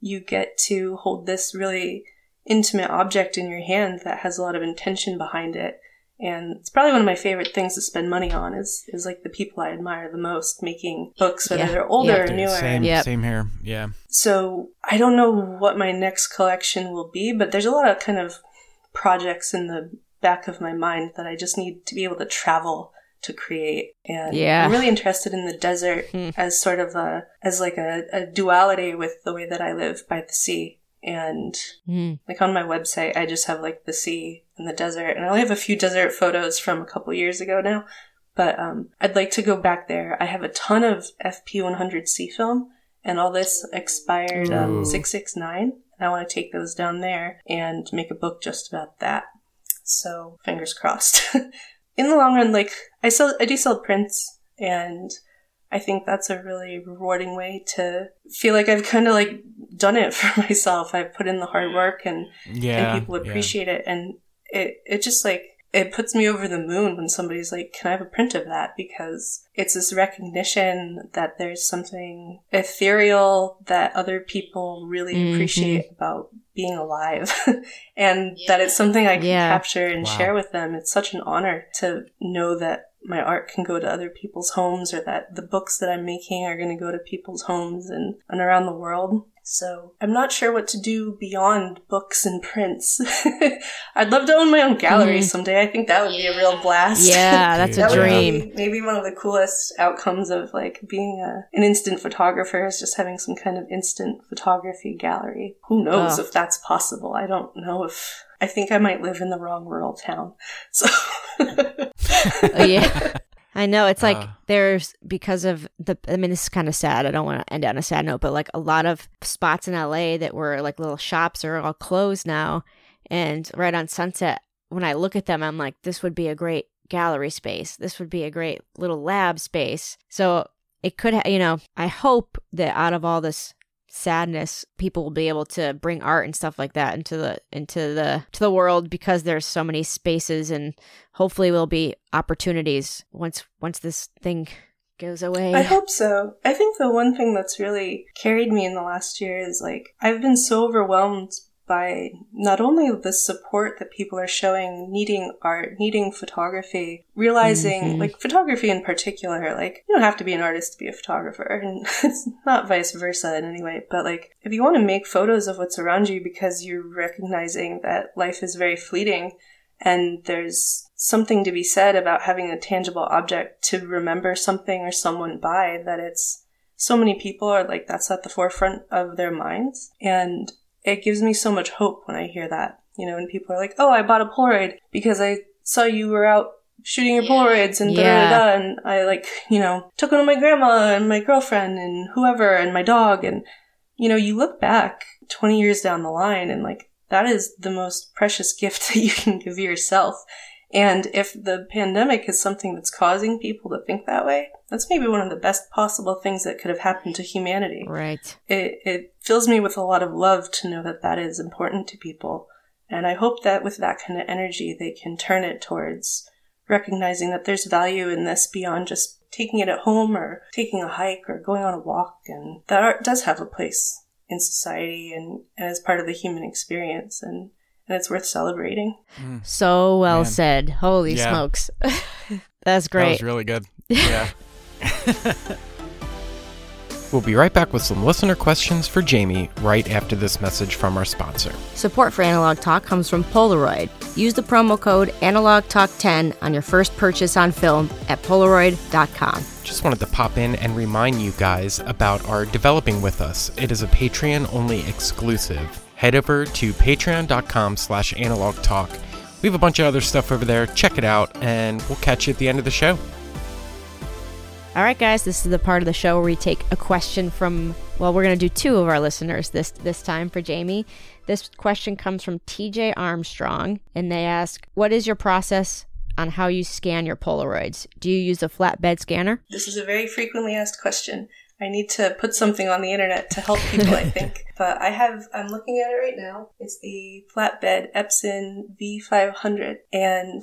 you get to hold this really intimate object in your hand that has a lot of intention behind it and it's probably one of my favorite things to spend money on is is like the people I admire the most making books, whether Yeah. they're older Yeah. or Dude, newer. Same, Yep. same here. Yeah. So I don't know what my next collection will be, but there's a lot of kind of projects in the back of my mind that I just need to be able to travel to create. And Yeah. I'm really interested in the desert Hmm. as sort of a as like a, a duality with the way that I live by the sea. And Hmm. like on my website, I just have like the sea and the desert, and I only have a few desert photos from a couple years ago now. But um, I'd like to go back there. I have a ton of FP100C film, and all this expired um, 669. And I want to take those down there and make a book just about that. So fingers crossed. In the long run, like I sell, I do sell prints, and I think that's a really rewarding way to feel like I've kind of like done it for myself. I've put in the hard work and, Yeah. and people yeah. appreciate it. And it, it just like, it puts me over the moon when somebody's like, can I have a print of that? Because it's this recognition that there's something ethereal that other people really Mhm. appreciate about being alive and that it's something I can Yeah. capture and Wow. share with them. It's such an honor to know that my art can go to other people's homes or that the books that I'm making are going to go to people's homes and, and around the world. So I'm not sure what to do beyond books and prints. I'd love to own my own gallery Mhm. someday. I think that would be a real blast. Yeah, that's a that would dream. maybe one of the coolest outcomes of like being a, an instant photographer is just having some kind of instant photography gallery. Who knows Oh. if that's possible? I don't know if I think I might live in the wrong rural town. So Oh, yeah. I know it's like Uh. there's because of the I mean this is kind of sad. I don't want to end on a sad note, but like a lot of spots in LA that were like little shops are all closed now and right on Sunset when I look at them I'm like this would be a great gallery space. This would be a great little lab space. So it could ha- you know, I hope that out of all this sadness people will be able to bring art and stuff like that into the into the to the world because there's so many spaces and hopefully will be opportunities once once this thing goes away. I hope so. I think the one thing that's really carried me in the last year is like I've been so overwhelmed by not only the support that people are showing needing art, needing photography, realizing Mhm. like photography in particular, like you don't have to be an artist to be a photographer and it's not vice versa in any way, but like if you want to make photos of what's around you because you're recognizing that life is very fleeting and there's something to be said about having a tangible object to remember something or someone by that it's so many people are like that's at the forefront of their minds and it gives me so much hope when i hear that you know and people are like oh i bought a polaroid because i saw you were out shooting your polaroids and da da da and i like you know took one of my grandma and my girlfriend and whoever and my dog and you know you look back 20 years down the line and like that is the most precious gift that you can give yourself and if the pandemic is something that's causing people to think that way, that's maybe one of the best possible things that could have happened to humanity. right. It, it fills me with a lot of love to know that that is important to people. And I hope that with that kind of energy, they can turn it towards recognizing that there's value in this beyond just taking it at home or taking a hike or going on a walk. And that art does have a place in society and, and as part of the human experience. And, and it's worth celebrating. Mm. So well Man. said. Holy Yeah. smokes. That's That great. was really good. Yeah. We'll be right back with some listener questions for Jamie right after this message from our sponsor. Support for Analog Talk comes from Polaroid. Use the promo code AnalogTalk10 on your first purchase on film at Polaroid.com. Just wanted to pop in and remind you guys about our Developing With Us. It is a Patreon-only exclusive. Head over to patreon.com slash analog talk. We have a bunch of other stuff over there. Check it out, and we'll catch you at the end of the show. All right, guys, this is the part of the show where we take a question from. Well, we're going to do two of our listeners this this time for Jamie. This question comes from TJ Armstrong, and they ask, "What is your process on how you scan your Polaroids? Do you use a flatbed scanner?" This is a very frequently asked question. I need to put something on the internet to help people, I think. But I have, I'm looking at it right now. It's the flatbed Epson V500. And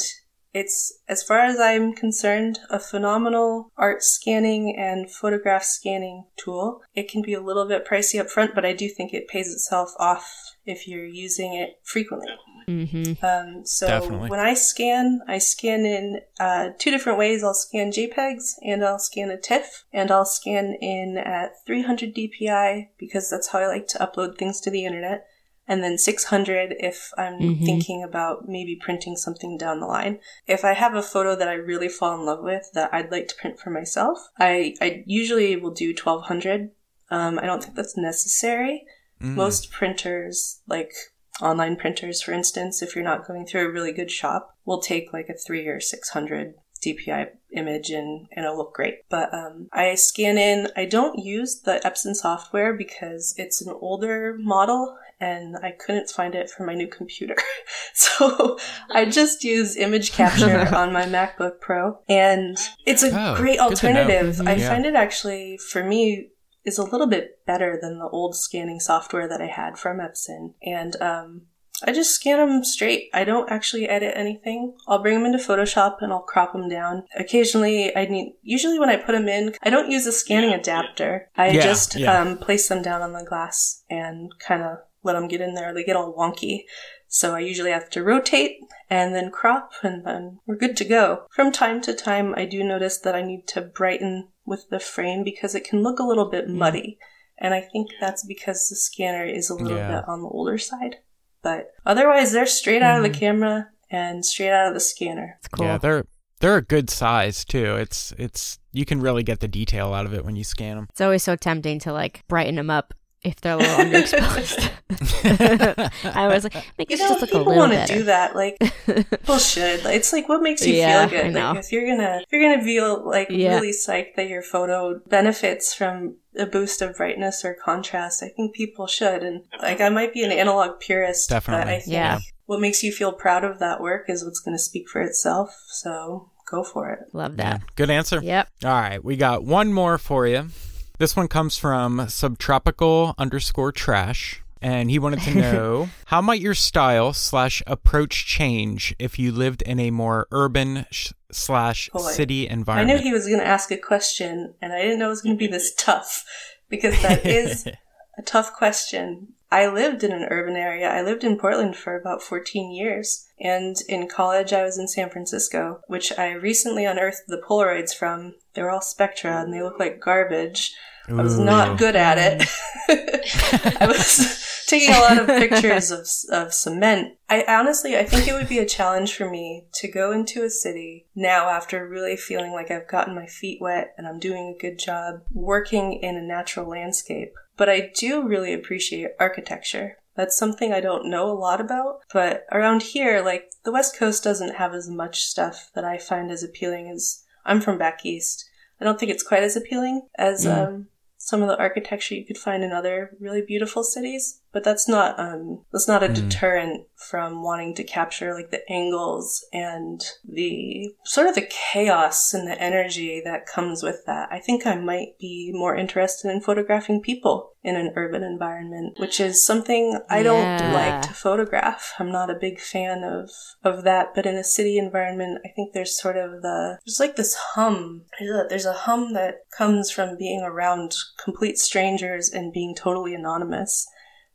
it's, as far as I'm concerned, a phenomenal art scanning and photograph scanning tool. It can be a little bit pricey up front, but I do think it pays itself off if you're using it frequently. Mm-hmm. Um, so Definitely. when I scan, I scan in uh, two different ways. I'll scan JPEGs and I'll scan a TIFF and I'll scan in at 300 DPI because that's how I like to upload things to the internet. And then 600 if I'm Mhm. thinking about maybe printing something down the line. If I have a photo that I really fall in love with that I'd like to print for myself, I, I usually will do 1200. Um, I don't think that's necessary Mm. most printers like online printers for instance if you're not going through a really good shop will take like a 3 or 600 dpi image and, and it'll look great but um, i scan in i don't use the epson software because it's an older model and i couldn't find it for my new computer so i just use image capture on my macbook pro and it's a Oh, great good to know. alternative i Yeah. find it actually for me is a little bit better than the old scanning software that I had from Epson. And um, I just scan them straight. I don't actually edit anything. I'll bring them into Photoshop and I'll crop them down. Occasionally, I need, usually when I put them in, I don't use a scanning adapter. I Yeah, just yeah. Um, place them down on the glass and kind of let them get in there. They get all wonky. So I usually have to rotate and then crop and then we're good to go. From time to time, I do notice that I need to brighten with the frame because it can look a little bit muddy. And I think that's because the scanner is a little Yeah. bit on the older side. But otherwise, they're straight out of Mm-hmm. the camera and straight out of the scanner. It's cool. Yeah, they're they're a good size too. It's it's you can really get the detail out of it when you scan them. It's always so tempting to like brighten them up if they're a little underexposed. I was like, make You it know, just look a people little want to do that. Like, people should. It's like what makes you Yeah, feel good. I know. Like, if you're gonna, if you're gonna feel like Yeah. really psyched that your photo benefits from a boost of brightness or contrast, I think people should. And like, I might be an analog purist, but Definitely. I think Yeah. what makes you feel proud of that work is what's going to speak for itself. So go for it. Love Yeah, that. good answer. Yep. All right, we got one more for you. This one comes from subtropical underscore trash, and he wanted to know how might your style slash approach change if you lived in a more urban sh- slash Boy. city environment. I knew he was going to ask a question, and I didn't know it was going to be this tough because that is a tough question. I lived in an urban area. I lived in Portland for about 14 years. And in college, I was in San Francisco, which I recently unearthed the Polaroids from. They were all Spectra and they look like garbage. I was not good at it. I was taking a lot of pictures of, of cement. I honestly, I think it would be a challenge for me to go into a city now after really feeling like I've gotten my feet wet and I'm doing a good job working in a natural landscape. But I do really appreciate architecture. That's something I don't know a lot about, but around here, like the West Coast doesn't have as much stuff that I find as appealing as I'm from back east. I don't think it's quite as appealing as Mm. um, some of the architecture you could find in other really beautiful cities. But that's not um, that's not a Mm. deterrent from wanting to capture like the angles and the sort of the chaos and the energy that comes with that. I think I might be more interested in photographing people in an urban environment, which is something I don't Yeah. like to photograph. I'm not a big fan of of that, but in a city environment, I think there's sort of the there's like this hum. There's a, there's a hum that comes from being around complete strangers and being totally anonymous.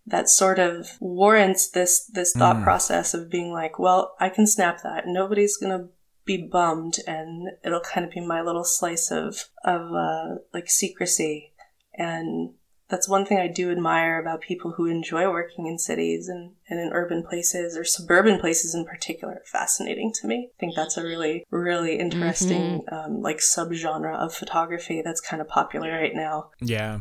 That sort of warrants this this thought Mm. process of being like, well, I can snap that. Nobody's gonna be bummed, and it'll kind of be my little slice of of uh, like secrecy and that's one thing I do admire about people who enjoy working in cities and, and in urban places or suburban places in particular. Fascinating to me. I think that's a really, really interesting, um, like subgenre of photography that's kind of popular right now. yeah.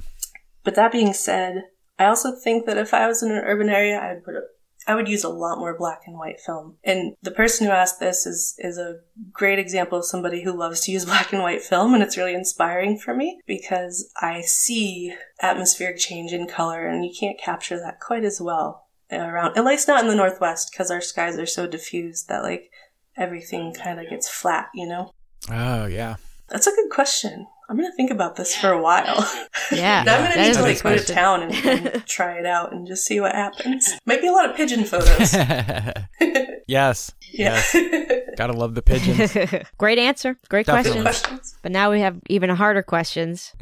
But that being said, I also think that if I was in an urban area, I would put a, I would use a lot more black and white film. And the person who asked this is is a great example of somebody who loves to use black and white film, and it's really inspiring for me because I see atmospheric change in color, and you can't capture that quite as well around, at least not in the northwest, because our skies are so diffused that like everything kind of gets flat, you know. Oh yeah. That's a good question. I'm gonna think about this for a while. Yeah, I'm gonna that need to like go to town and, and try it out and just see what happens. Might be a lot of pigeon photos. yes. yeah. Gotta love the pigeons. Great answer. Great Definitely. questions. Questions? But now we have even harder questions.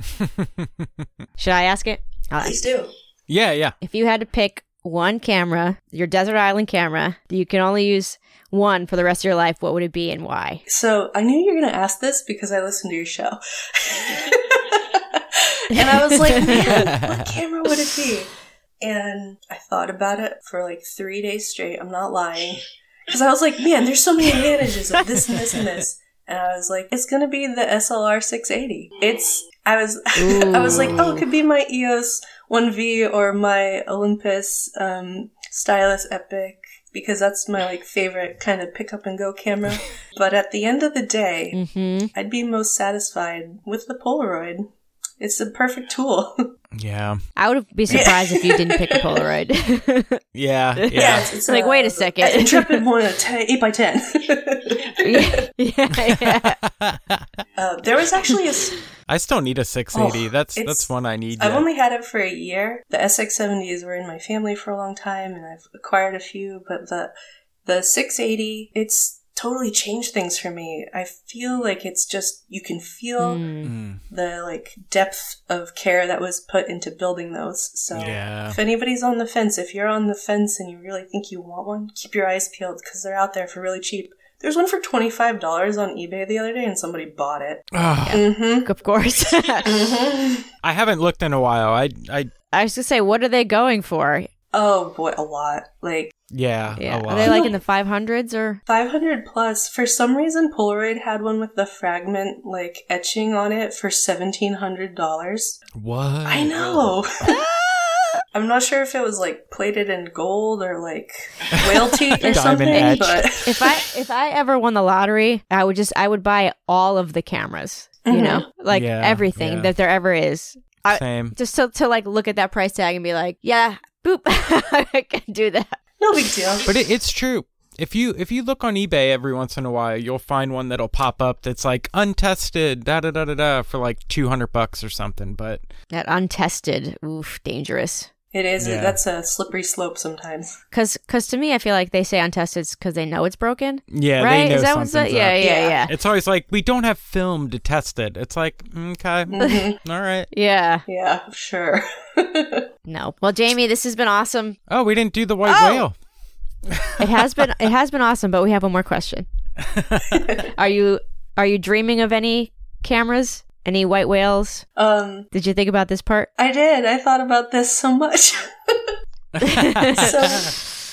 Should I ask it? I'll ask. Please do. yeah, yeah. If you had to pick one camera, your desert island camera, you can only use one for the rest of your life, what would it be and why? So I knew you were gonna ask this because I listened to your show. and I was like, man, what camera would it be? And I thought about it for like three days straight. I'm not lying. Because I was like, man, there's so many advantages of this and this and this. And I was like, it's gonna be the SLR 680. It's, I was, I was like, oh, it could be my EOS 1V or my Olympus um, Stylus Epic because that's my like favorite kind of pick up and go camera. but at the end of the day, Mm-hmm. I'd be most satisfied with the Polaroid. It's the perfect tool. Yeah. I would be surprised if you didn't pick a Polaroid. Yeah. Yeah. it's, it's Like, wait a second. an Intrepid one, a 10, 8 by 10 yeah, yeah, yeah. uh, there was actually a. s- I still need a 680. Oh, that's that's one I need. I've yet. only had it for a year. The SX70s were in my family for a long time, and I've acquired a few. But the the 680, it's totally changed things for me. I feel like it's just you can feel Mm. Mm, the like depth of care that was put into building those. So Yeah. if anybody's on the fence, if you're on the fence and you really think you want one, keep your eyes peeled because they're out there for really cheap. There's one for twenty five dollars on eBay the other day, and somebody bought it. Ugh, Mm-hmm. Of course. mm-hmm. I haven't looked in a while. I, I, I was gonna say, what are they going for? Oh boy, a lot. Like yeah, Yeah, a are they like in the five hundreds or? 500 plus. For some reason, Polaroid had one with the fragment like etching on it for $1,700. what? I know. I'm not sure if it was like plated in gold or like whale teeth or Diamond something, etched. but If I if I ever won the lottery, I would just I would buy all of the cameras. You Mhm. know, like Yeah, everything yeah. that there ever is. I, Same. just to, to like look at that price tag and be like, yeah, boop, I can do that. No big deal. But it, it's true. If you if you look on eBay every once in a while, you'll find one that'll pop up that's like untested, da da da da da, for like two hundred bucks or something. But That untested, oof, dangerous. It is. Yeah. That's a slippery slope sometimes. Cause, cause to me, I feel like they say untested because they know it's broken. yeah, right? they know Is that something's the, yeah, yeah, Yeah. yeah, It's always like we don't have film to test it. It's like okay, Mhm. all right. yeah. yeah, sure. No. Well, Jamie, this has been awesome. Oh, we didn't do the white Oh! whale. It has been it has been awesome, but we have one more question. are you are you dreaming of any cameras? Any white whales? um, Did you think about this part? I did. I thought about this so much. so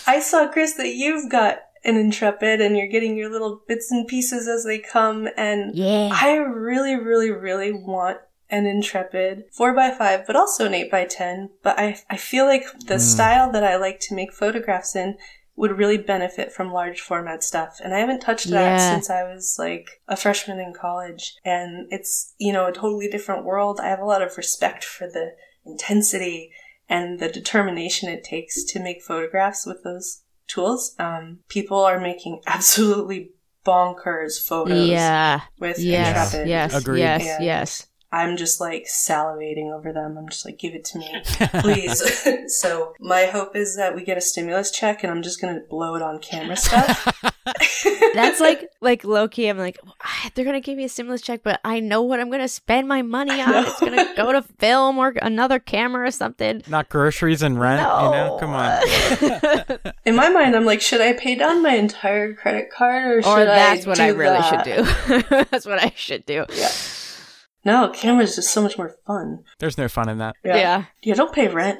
I saw, Chris, that you've got an Intrepid and you're getting your little bits and pieces as they come. And Yeah. I really, really, really want an Intrepid 4x5, but also an 8x10. But I, I feel like the Mm. style that I like to make photographs in would really benefit from large format stuff. And I haven't touched that Yeah. since I was like a freshman in college. And it's, you know, a totally different world. I have a lot of respect for the intensity and the determination it takes to make photographs with those tools. Um, people are making absolutely bonkers photos Yeah. with Yes. Intrepid. Yes. Agreed. Yes. Yeah. Yes. I'm just like salivating over them. I'm just like, give it to me, please. so my hope is that we get a stimulus check and I'm just gonna blow it on camera stuff. That's like like low key. I'm like, "Ah, they're gonna give me a stimulus check, but I know what I'm gonna spend my money on. It's gonna go to film or another camera or something. Not groceries and rent. No. You know, come on. In my mind, I'm like, should I pay down my entire credit card or should I? or that's what do I really that? should do. that's what I should do. Yeah. No, camera's just so much more fun. There's no fun in that. Yeah. Yeah, don't pay rent.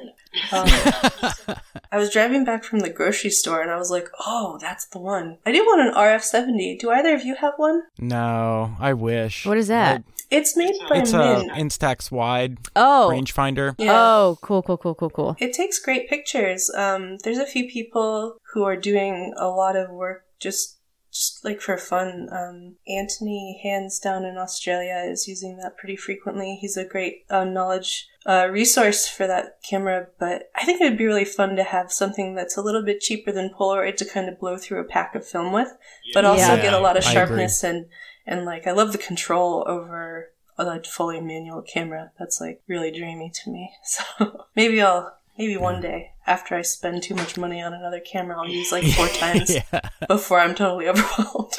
Um, I was driving back from the grocery store and I was like, oh, that's the one. I do want an RF70. Do either of you have one? No, I wish. What is that? It's made by It's a Instax wide Oh. rangefinder. Yeah. Oh, cool, cool, cool, cool, cool. It takes great pictures. Um, there's a few people who are doing a lot of work just just like for fun. Um, Anthony Hands down in Australia is using that pretty frequently. He's a great uh, knowledge uh, resource for that camera, but I think it would be really fun to have something that's a little bit cheaper than Polaroid to kind of blow through a pack of film with, but also Yeah. get a lot of sharpness and and like I love the control over a fully manual camera. That's like really dreamy to me. So maybe I'll maybe one day after I spend too much money on another camera, I'll use like four times yeah, before I'm totally overwhelmed.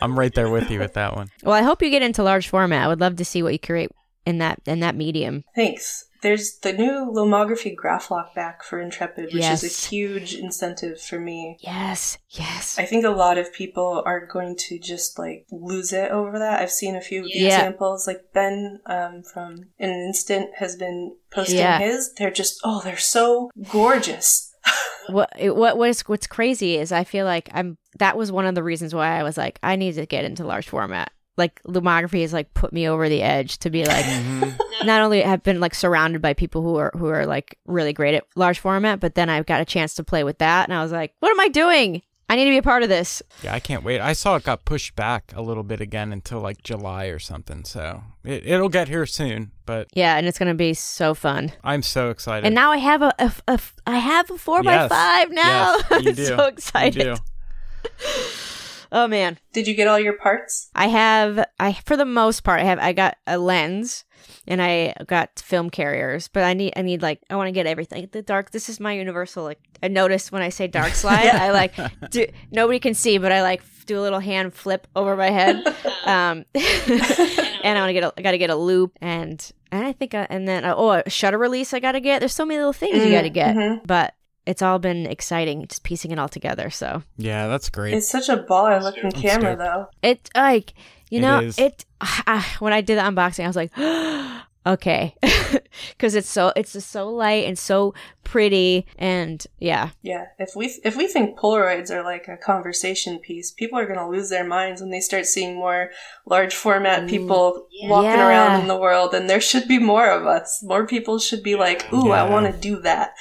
I'm right there with you with that one. Well, I hope you get into large format. I would love to see what you create in that in that medium. Thanks. There's the new Lomography Graph back for Intrepid, which is a huge incentive for me. Yes, yes. I think a lot of people are going to just like lose it over that. I've seen a few Yeah. examples, like Ben um, from In an Instant has been posting Yeah. his. They're just oh, they're so gorgeous. what what what's what's crazy is I feel like I'm that was one of the reasons why I was like I need to get into large format. Like Lomography has like put me over the edge to be like mm-hmm. not only have been like surrounded by people who are who are like really great at large format, but then I've got a chance to play with that and I was like, what am I doing? I need to be a part of this. Yeah, I can't wait. I saw it got pushed back a little bit again until like July or something. So it, it'll get here soon, but Yeah, and it's gonna be so fun. I'm so excited. And now I have a, a, a I have a four Yes. by five now. Yes, you I'm do. so You excited. Oh man. Did you get all your parts? I have I for the most part I have I got a lens and I got film carriers, but I need I need like I want to get everything. The dark this is my universal like I noticed when I say dark slide, I like do nobody can see, but I like do a little hand flip over my head. Um and I want to get a I got to get a loop and and I think I, and then oh a shutter release I got to get. There's so many little things you got to get. Mhm. But it's all been exciting just piecing it all together. So Yeah, that's great. It's such a baller looking camera, stoked. though. it like you It know is. it. Uh, when I did the unboxing, I was like, okay, because it's so it's just so light and so pretty, and yeah, Yeah, if we if we think Polaroids are like a conversation piece, people are going to lose their minds when they start seeing more large format people walking Yeah. around in the world. And there should be more of us. More people should be like, "Ooh, I want to do that."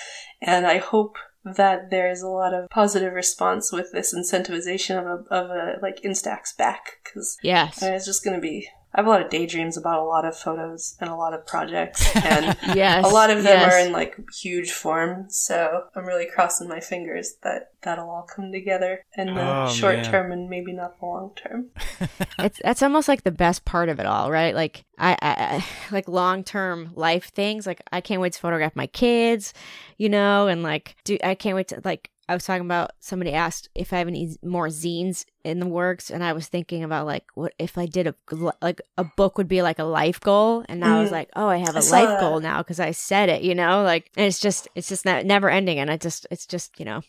And I hope that there's a lot of positive response with this incentivization of a of a like Instax back because yes, it's just going to be. I have a lot of daydreams about a lot of photos and a lot of projects and. yes, A lot of them yes. are in like huge form, so I'm really crossing my fingers that that'll all come together in the Oh, short man. term and maybe not the long term. it's that's almost like the best part of it all, right? Like I, I, I like long term life things. Like I can't wait to photograph my kids, you know, and like do I can't wait to like. I was talking about somebody asked if I have any more zines in the works, and I was thinking about like what if I did a like a book would be like a life goal, and now I was Mhm. like, oh, I have I a saw life that. goal now because I said it, you know, like and it's just it's just not, never ending, and I just it's just you know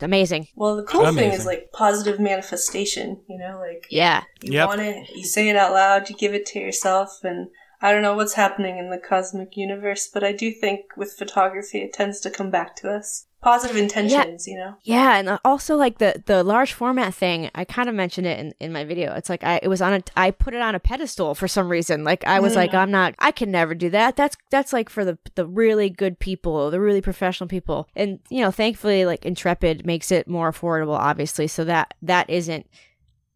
amazing, Well, the cool thing is like positive manifestation, you know, like yeah, you Yep. want it, you say it out loud, you give it to yourself, and I don't know what's happening in the cosmic universe, but I do think with photography it tends to come back to us. Positive intentions, you know. Yeah, and also like the the large format thing, I kind of mentioned it in, in my video. It's like I it was on a I put it on a pedestal for some reason. Like I was like mm. I'm not I can never do that. That's that's like for the the really good people, the really professional people. And you know, thankfully like Intrepid makes it more affordable obviously, so that that isn't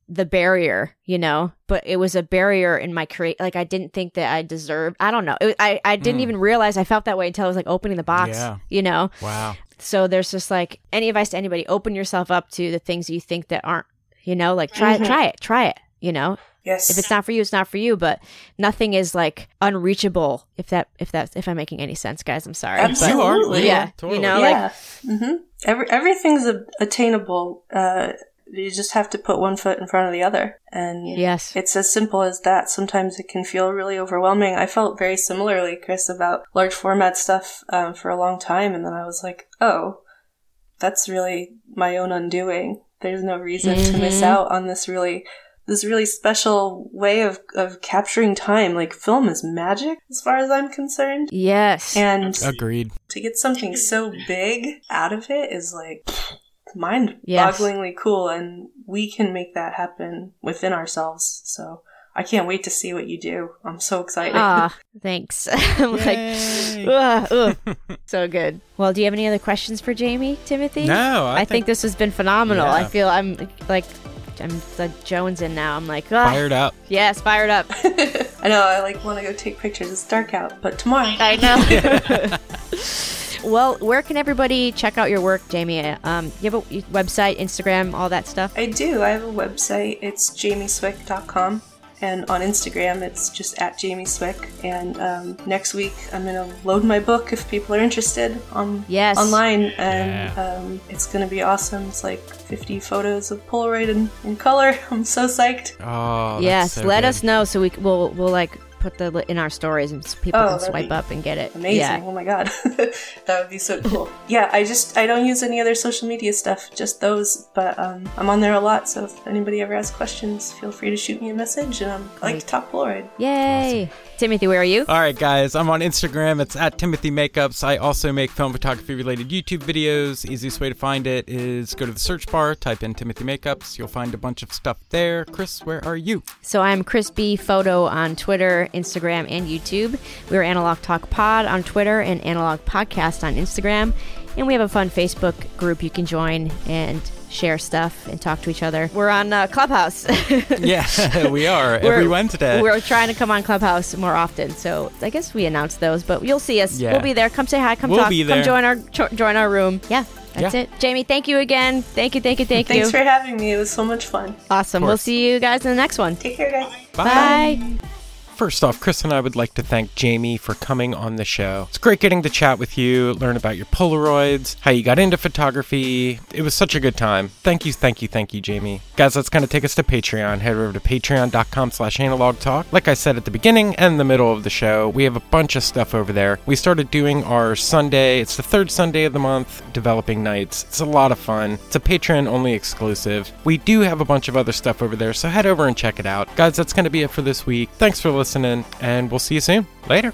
the barrier, you know, but it was a barrier in my create. Like I didn't think that I deserved. I don't know. It, I I didn't hmm. even realize I felt that way until I was like opening the box. Yeah. You know, wow. So there's just like any advice to anybody: open yourself up to the things you think that aren't. You know, like try Mhm. try it, try it. You know, Yes. if it's not for you, it's not for you. But nothing is like unreachable. If that if that if I'm making any sense, guys, I'm sorry. Absolutely. You are. yeah, Totally. you know, like yeah. hmm Every, everything's a- attainable. Uh, you just have to put one foot in front of the other. And yes, it's as simple as that. Sometimes it can feel really overwhelming. I felt very similarly, Chris, about large format stuff um, for a long time. And then I was like, oh, that's really my own undoing. There's no reason to miss Mhm. out on this really. This really special way of, of capturing time. Like, film is magic as far as I'm concerned. yes, And Agreed. to get something so big out of it is like mind Yes. bogglingly cool and we can make that happen within ourselves so i can't wait to see what you do i'm so excited ah, thanks. I'm like, Yay. ugh, ugh. so good. Well, do you have any other questions for Jamie, Timothy? No, I, I, think, this has been phenomenal. I feel I'm like. I'm like Jonesing now. I'm like, ah, fired up. yes, fired up. i know i like want to go take pictures it's dark out but tomorrow I know. Well, where can everybody check out your work, Jamie? Um, you have a website, Instagram, all that stuff. i do. I have a website. It's jamieswick.com and on instagram it's just at jamieswick. And um, next week i'm gonna load my book if people are interested on Yes. online. And um, it's gonna be awesome. It's like 50 photos of polaroid in, in color. I'm so psyched. Oh, yes, so let good. us know so we we'll we'll like put the in our stories and so people Oh, can swipe up and get it. Amazing. Yeah. Oh my god. that would be so cool. yeah, I just I don't use any other social media stuff, just those, but um, I'm on there a lot, so if anybody ever has questions, feel free to shoot me a message and I'm I like to talk Polaroid. Yay. Timothy, where are you? All right, guys, I'm on Instagram. It's at Timothy Makeups. I also make film photography related YouTube videos. Easiest way to find it is go to the search bar, type in Timothy Makeups. You'll find a bunch of stuff there. Chris, where are you? So I'm Chris B Photo on Twitter, Instagram, and YouTube. We're Analog Talk Pod on Twitter and Analog Podcast on Instagram. And we have a fun Facebook group you can join and share stuff and talk to each other. We're on uh, Clubhouse. Yeah, we are every We're- Wednesday. We're trying to come on Clubhouse more often, so I guess we announced those. But you'll see us. Yeah. We'll be there. Come say hi. Come We'll talk. be Come join our jo- join our room. Yeah, that's Yeah. it. Jamie, thank you again. Thank you. Thank you. Thank Thanks you. Thanks for having me. It was so much fun. awesome. We'll see you guys in the next one. Take care, guys. Bye. First off, Chris and I would like to thank Jamie for coming on the show. It's great getting to chat with you, learn about your Polaroids, how you got into photography. It was such a good time. Thank you, thank you, thank you, Jamie. Guys, that's going to take us to Patreon. Head over to patreon.com slash analog talk. Like I said at the beginning and the middle of the show, we have a bunch of stuff over there. We started doing our Sunday, it's the third Sunday of the month, developing nights. It's a lot of fun. It's a Patreon only exclusive. We do have a bunch of other stuff over there, so head over and check it out. Guys, that's going to be it for this week. Thanks for listening, and we'll see you soon. Later.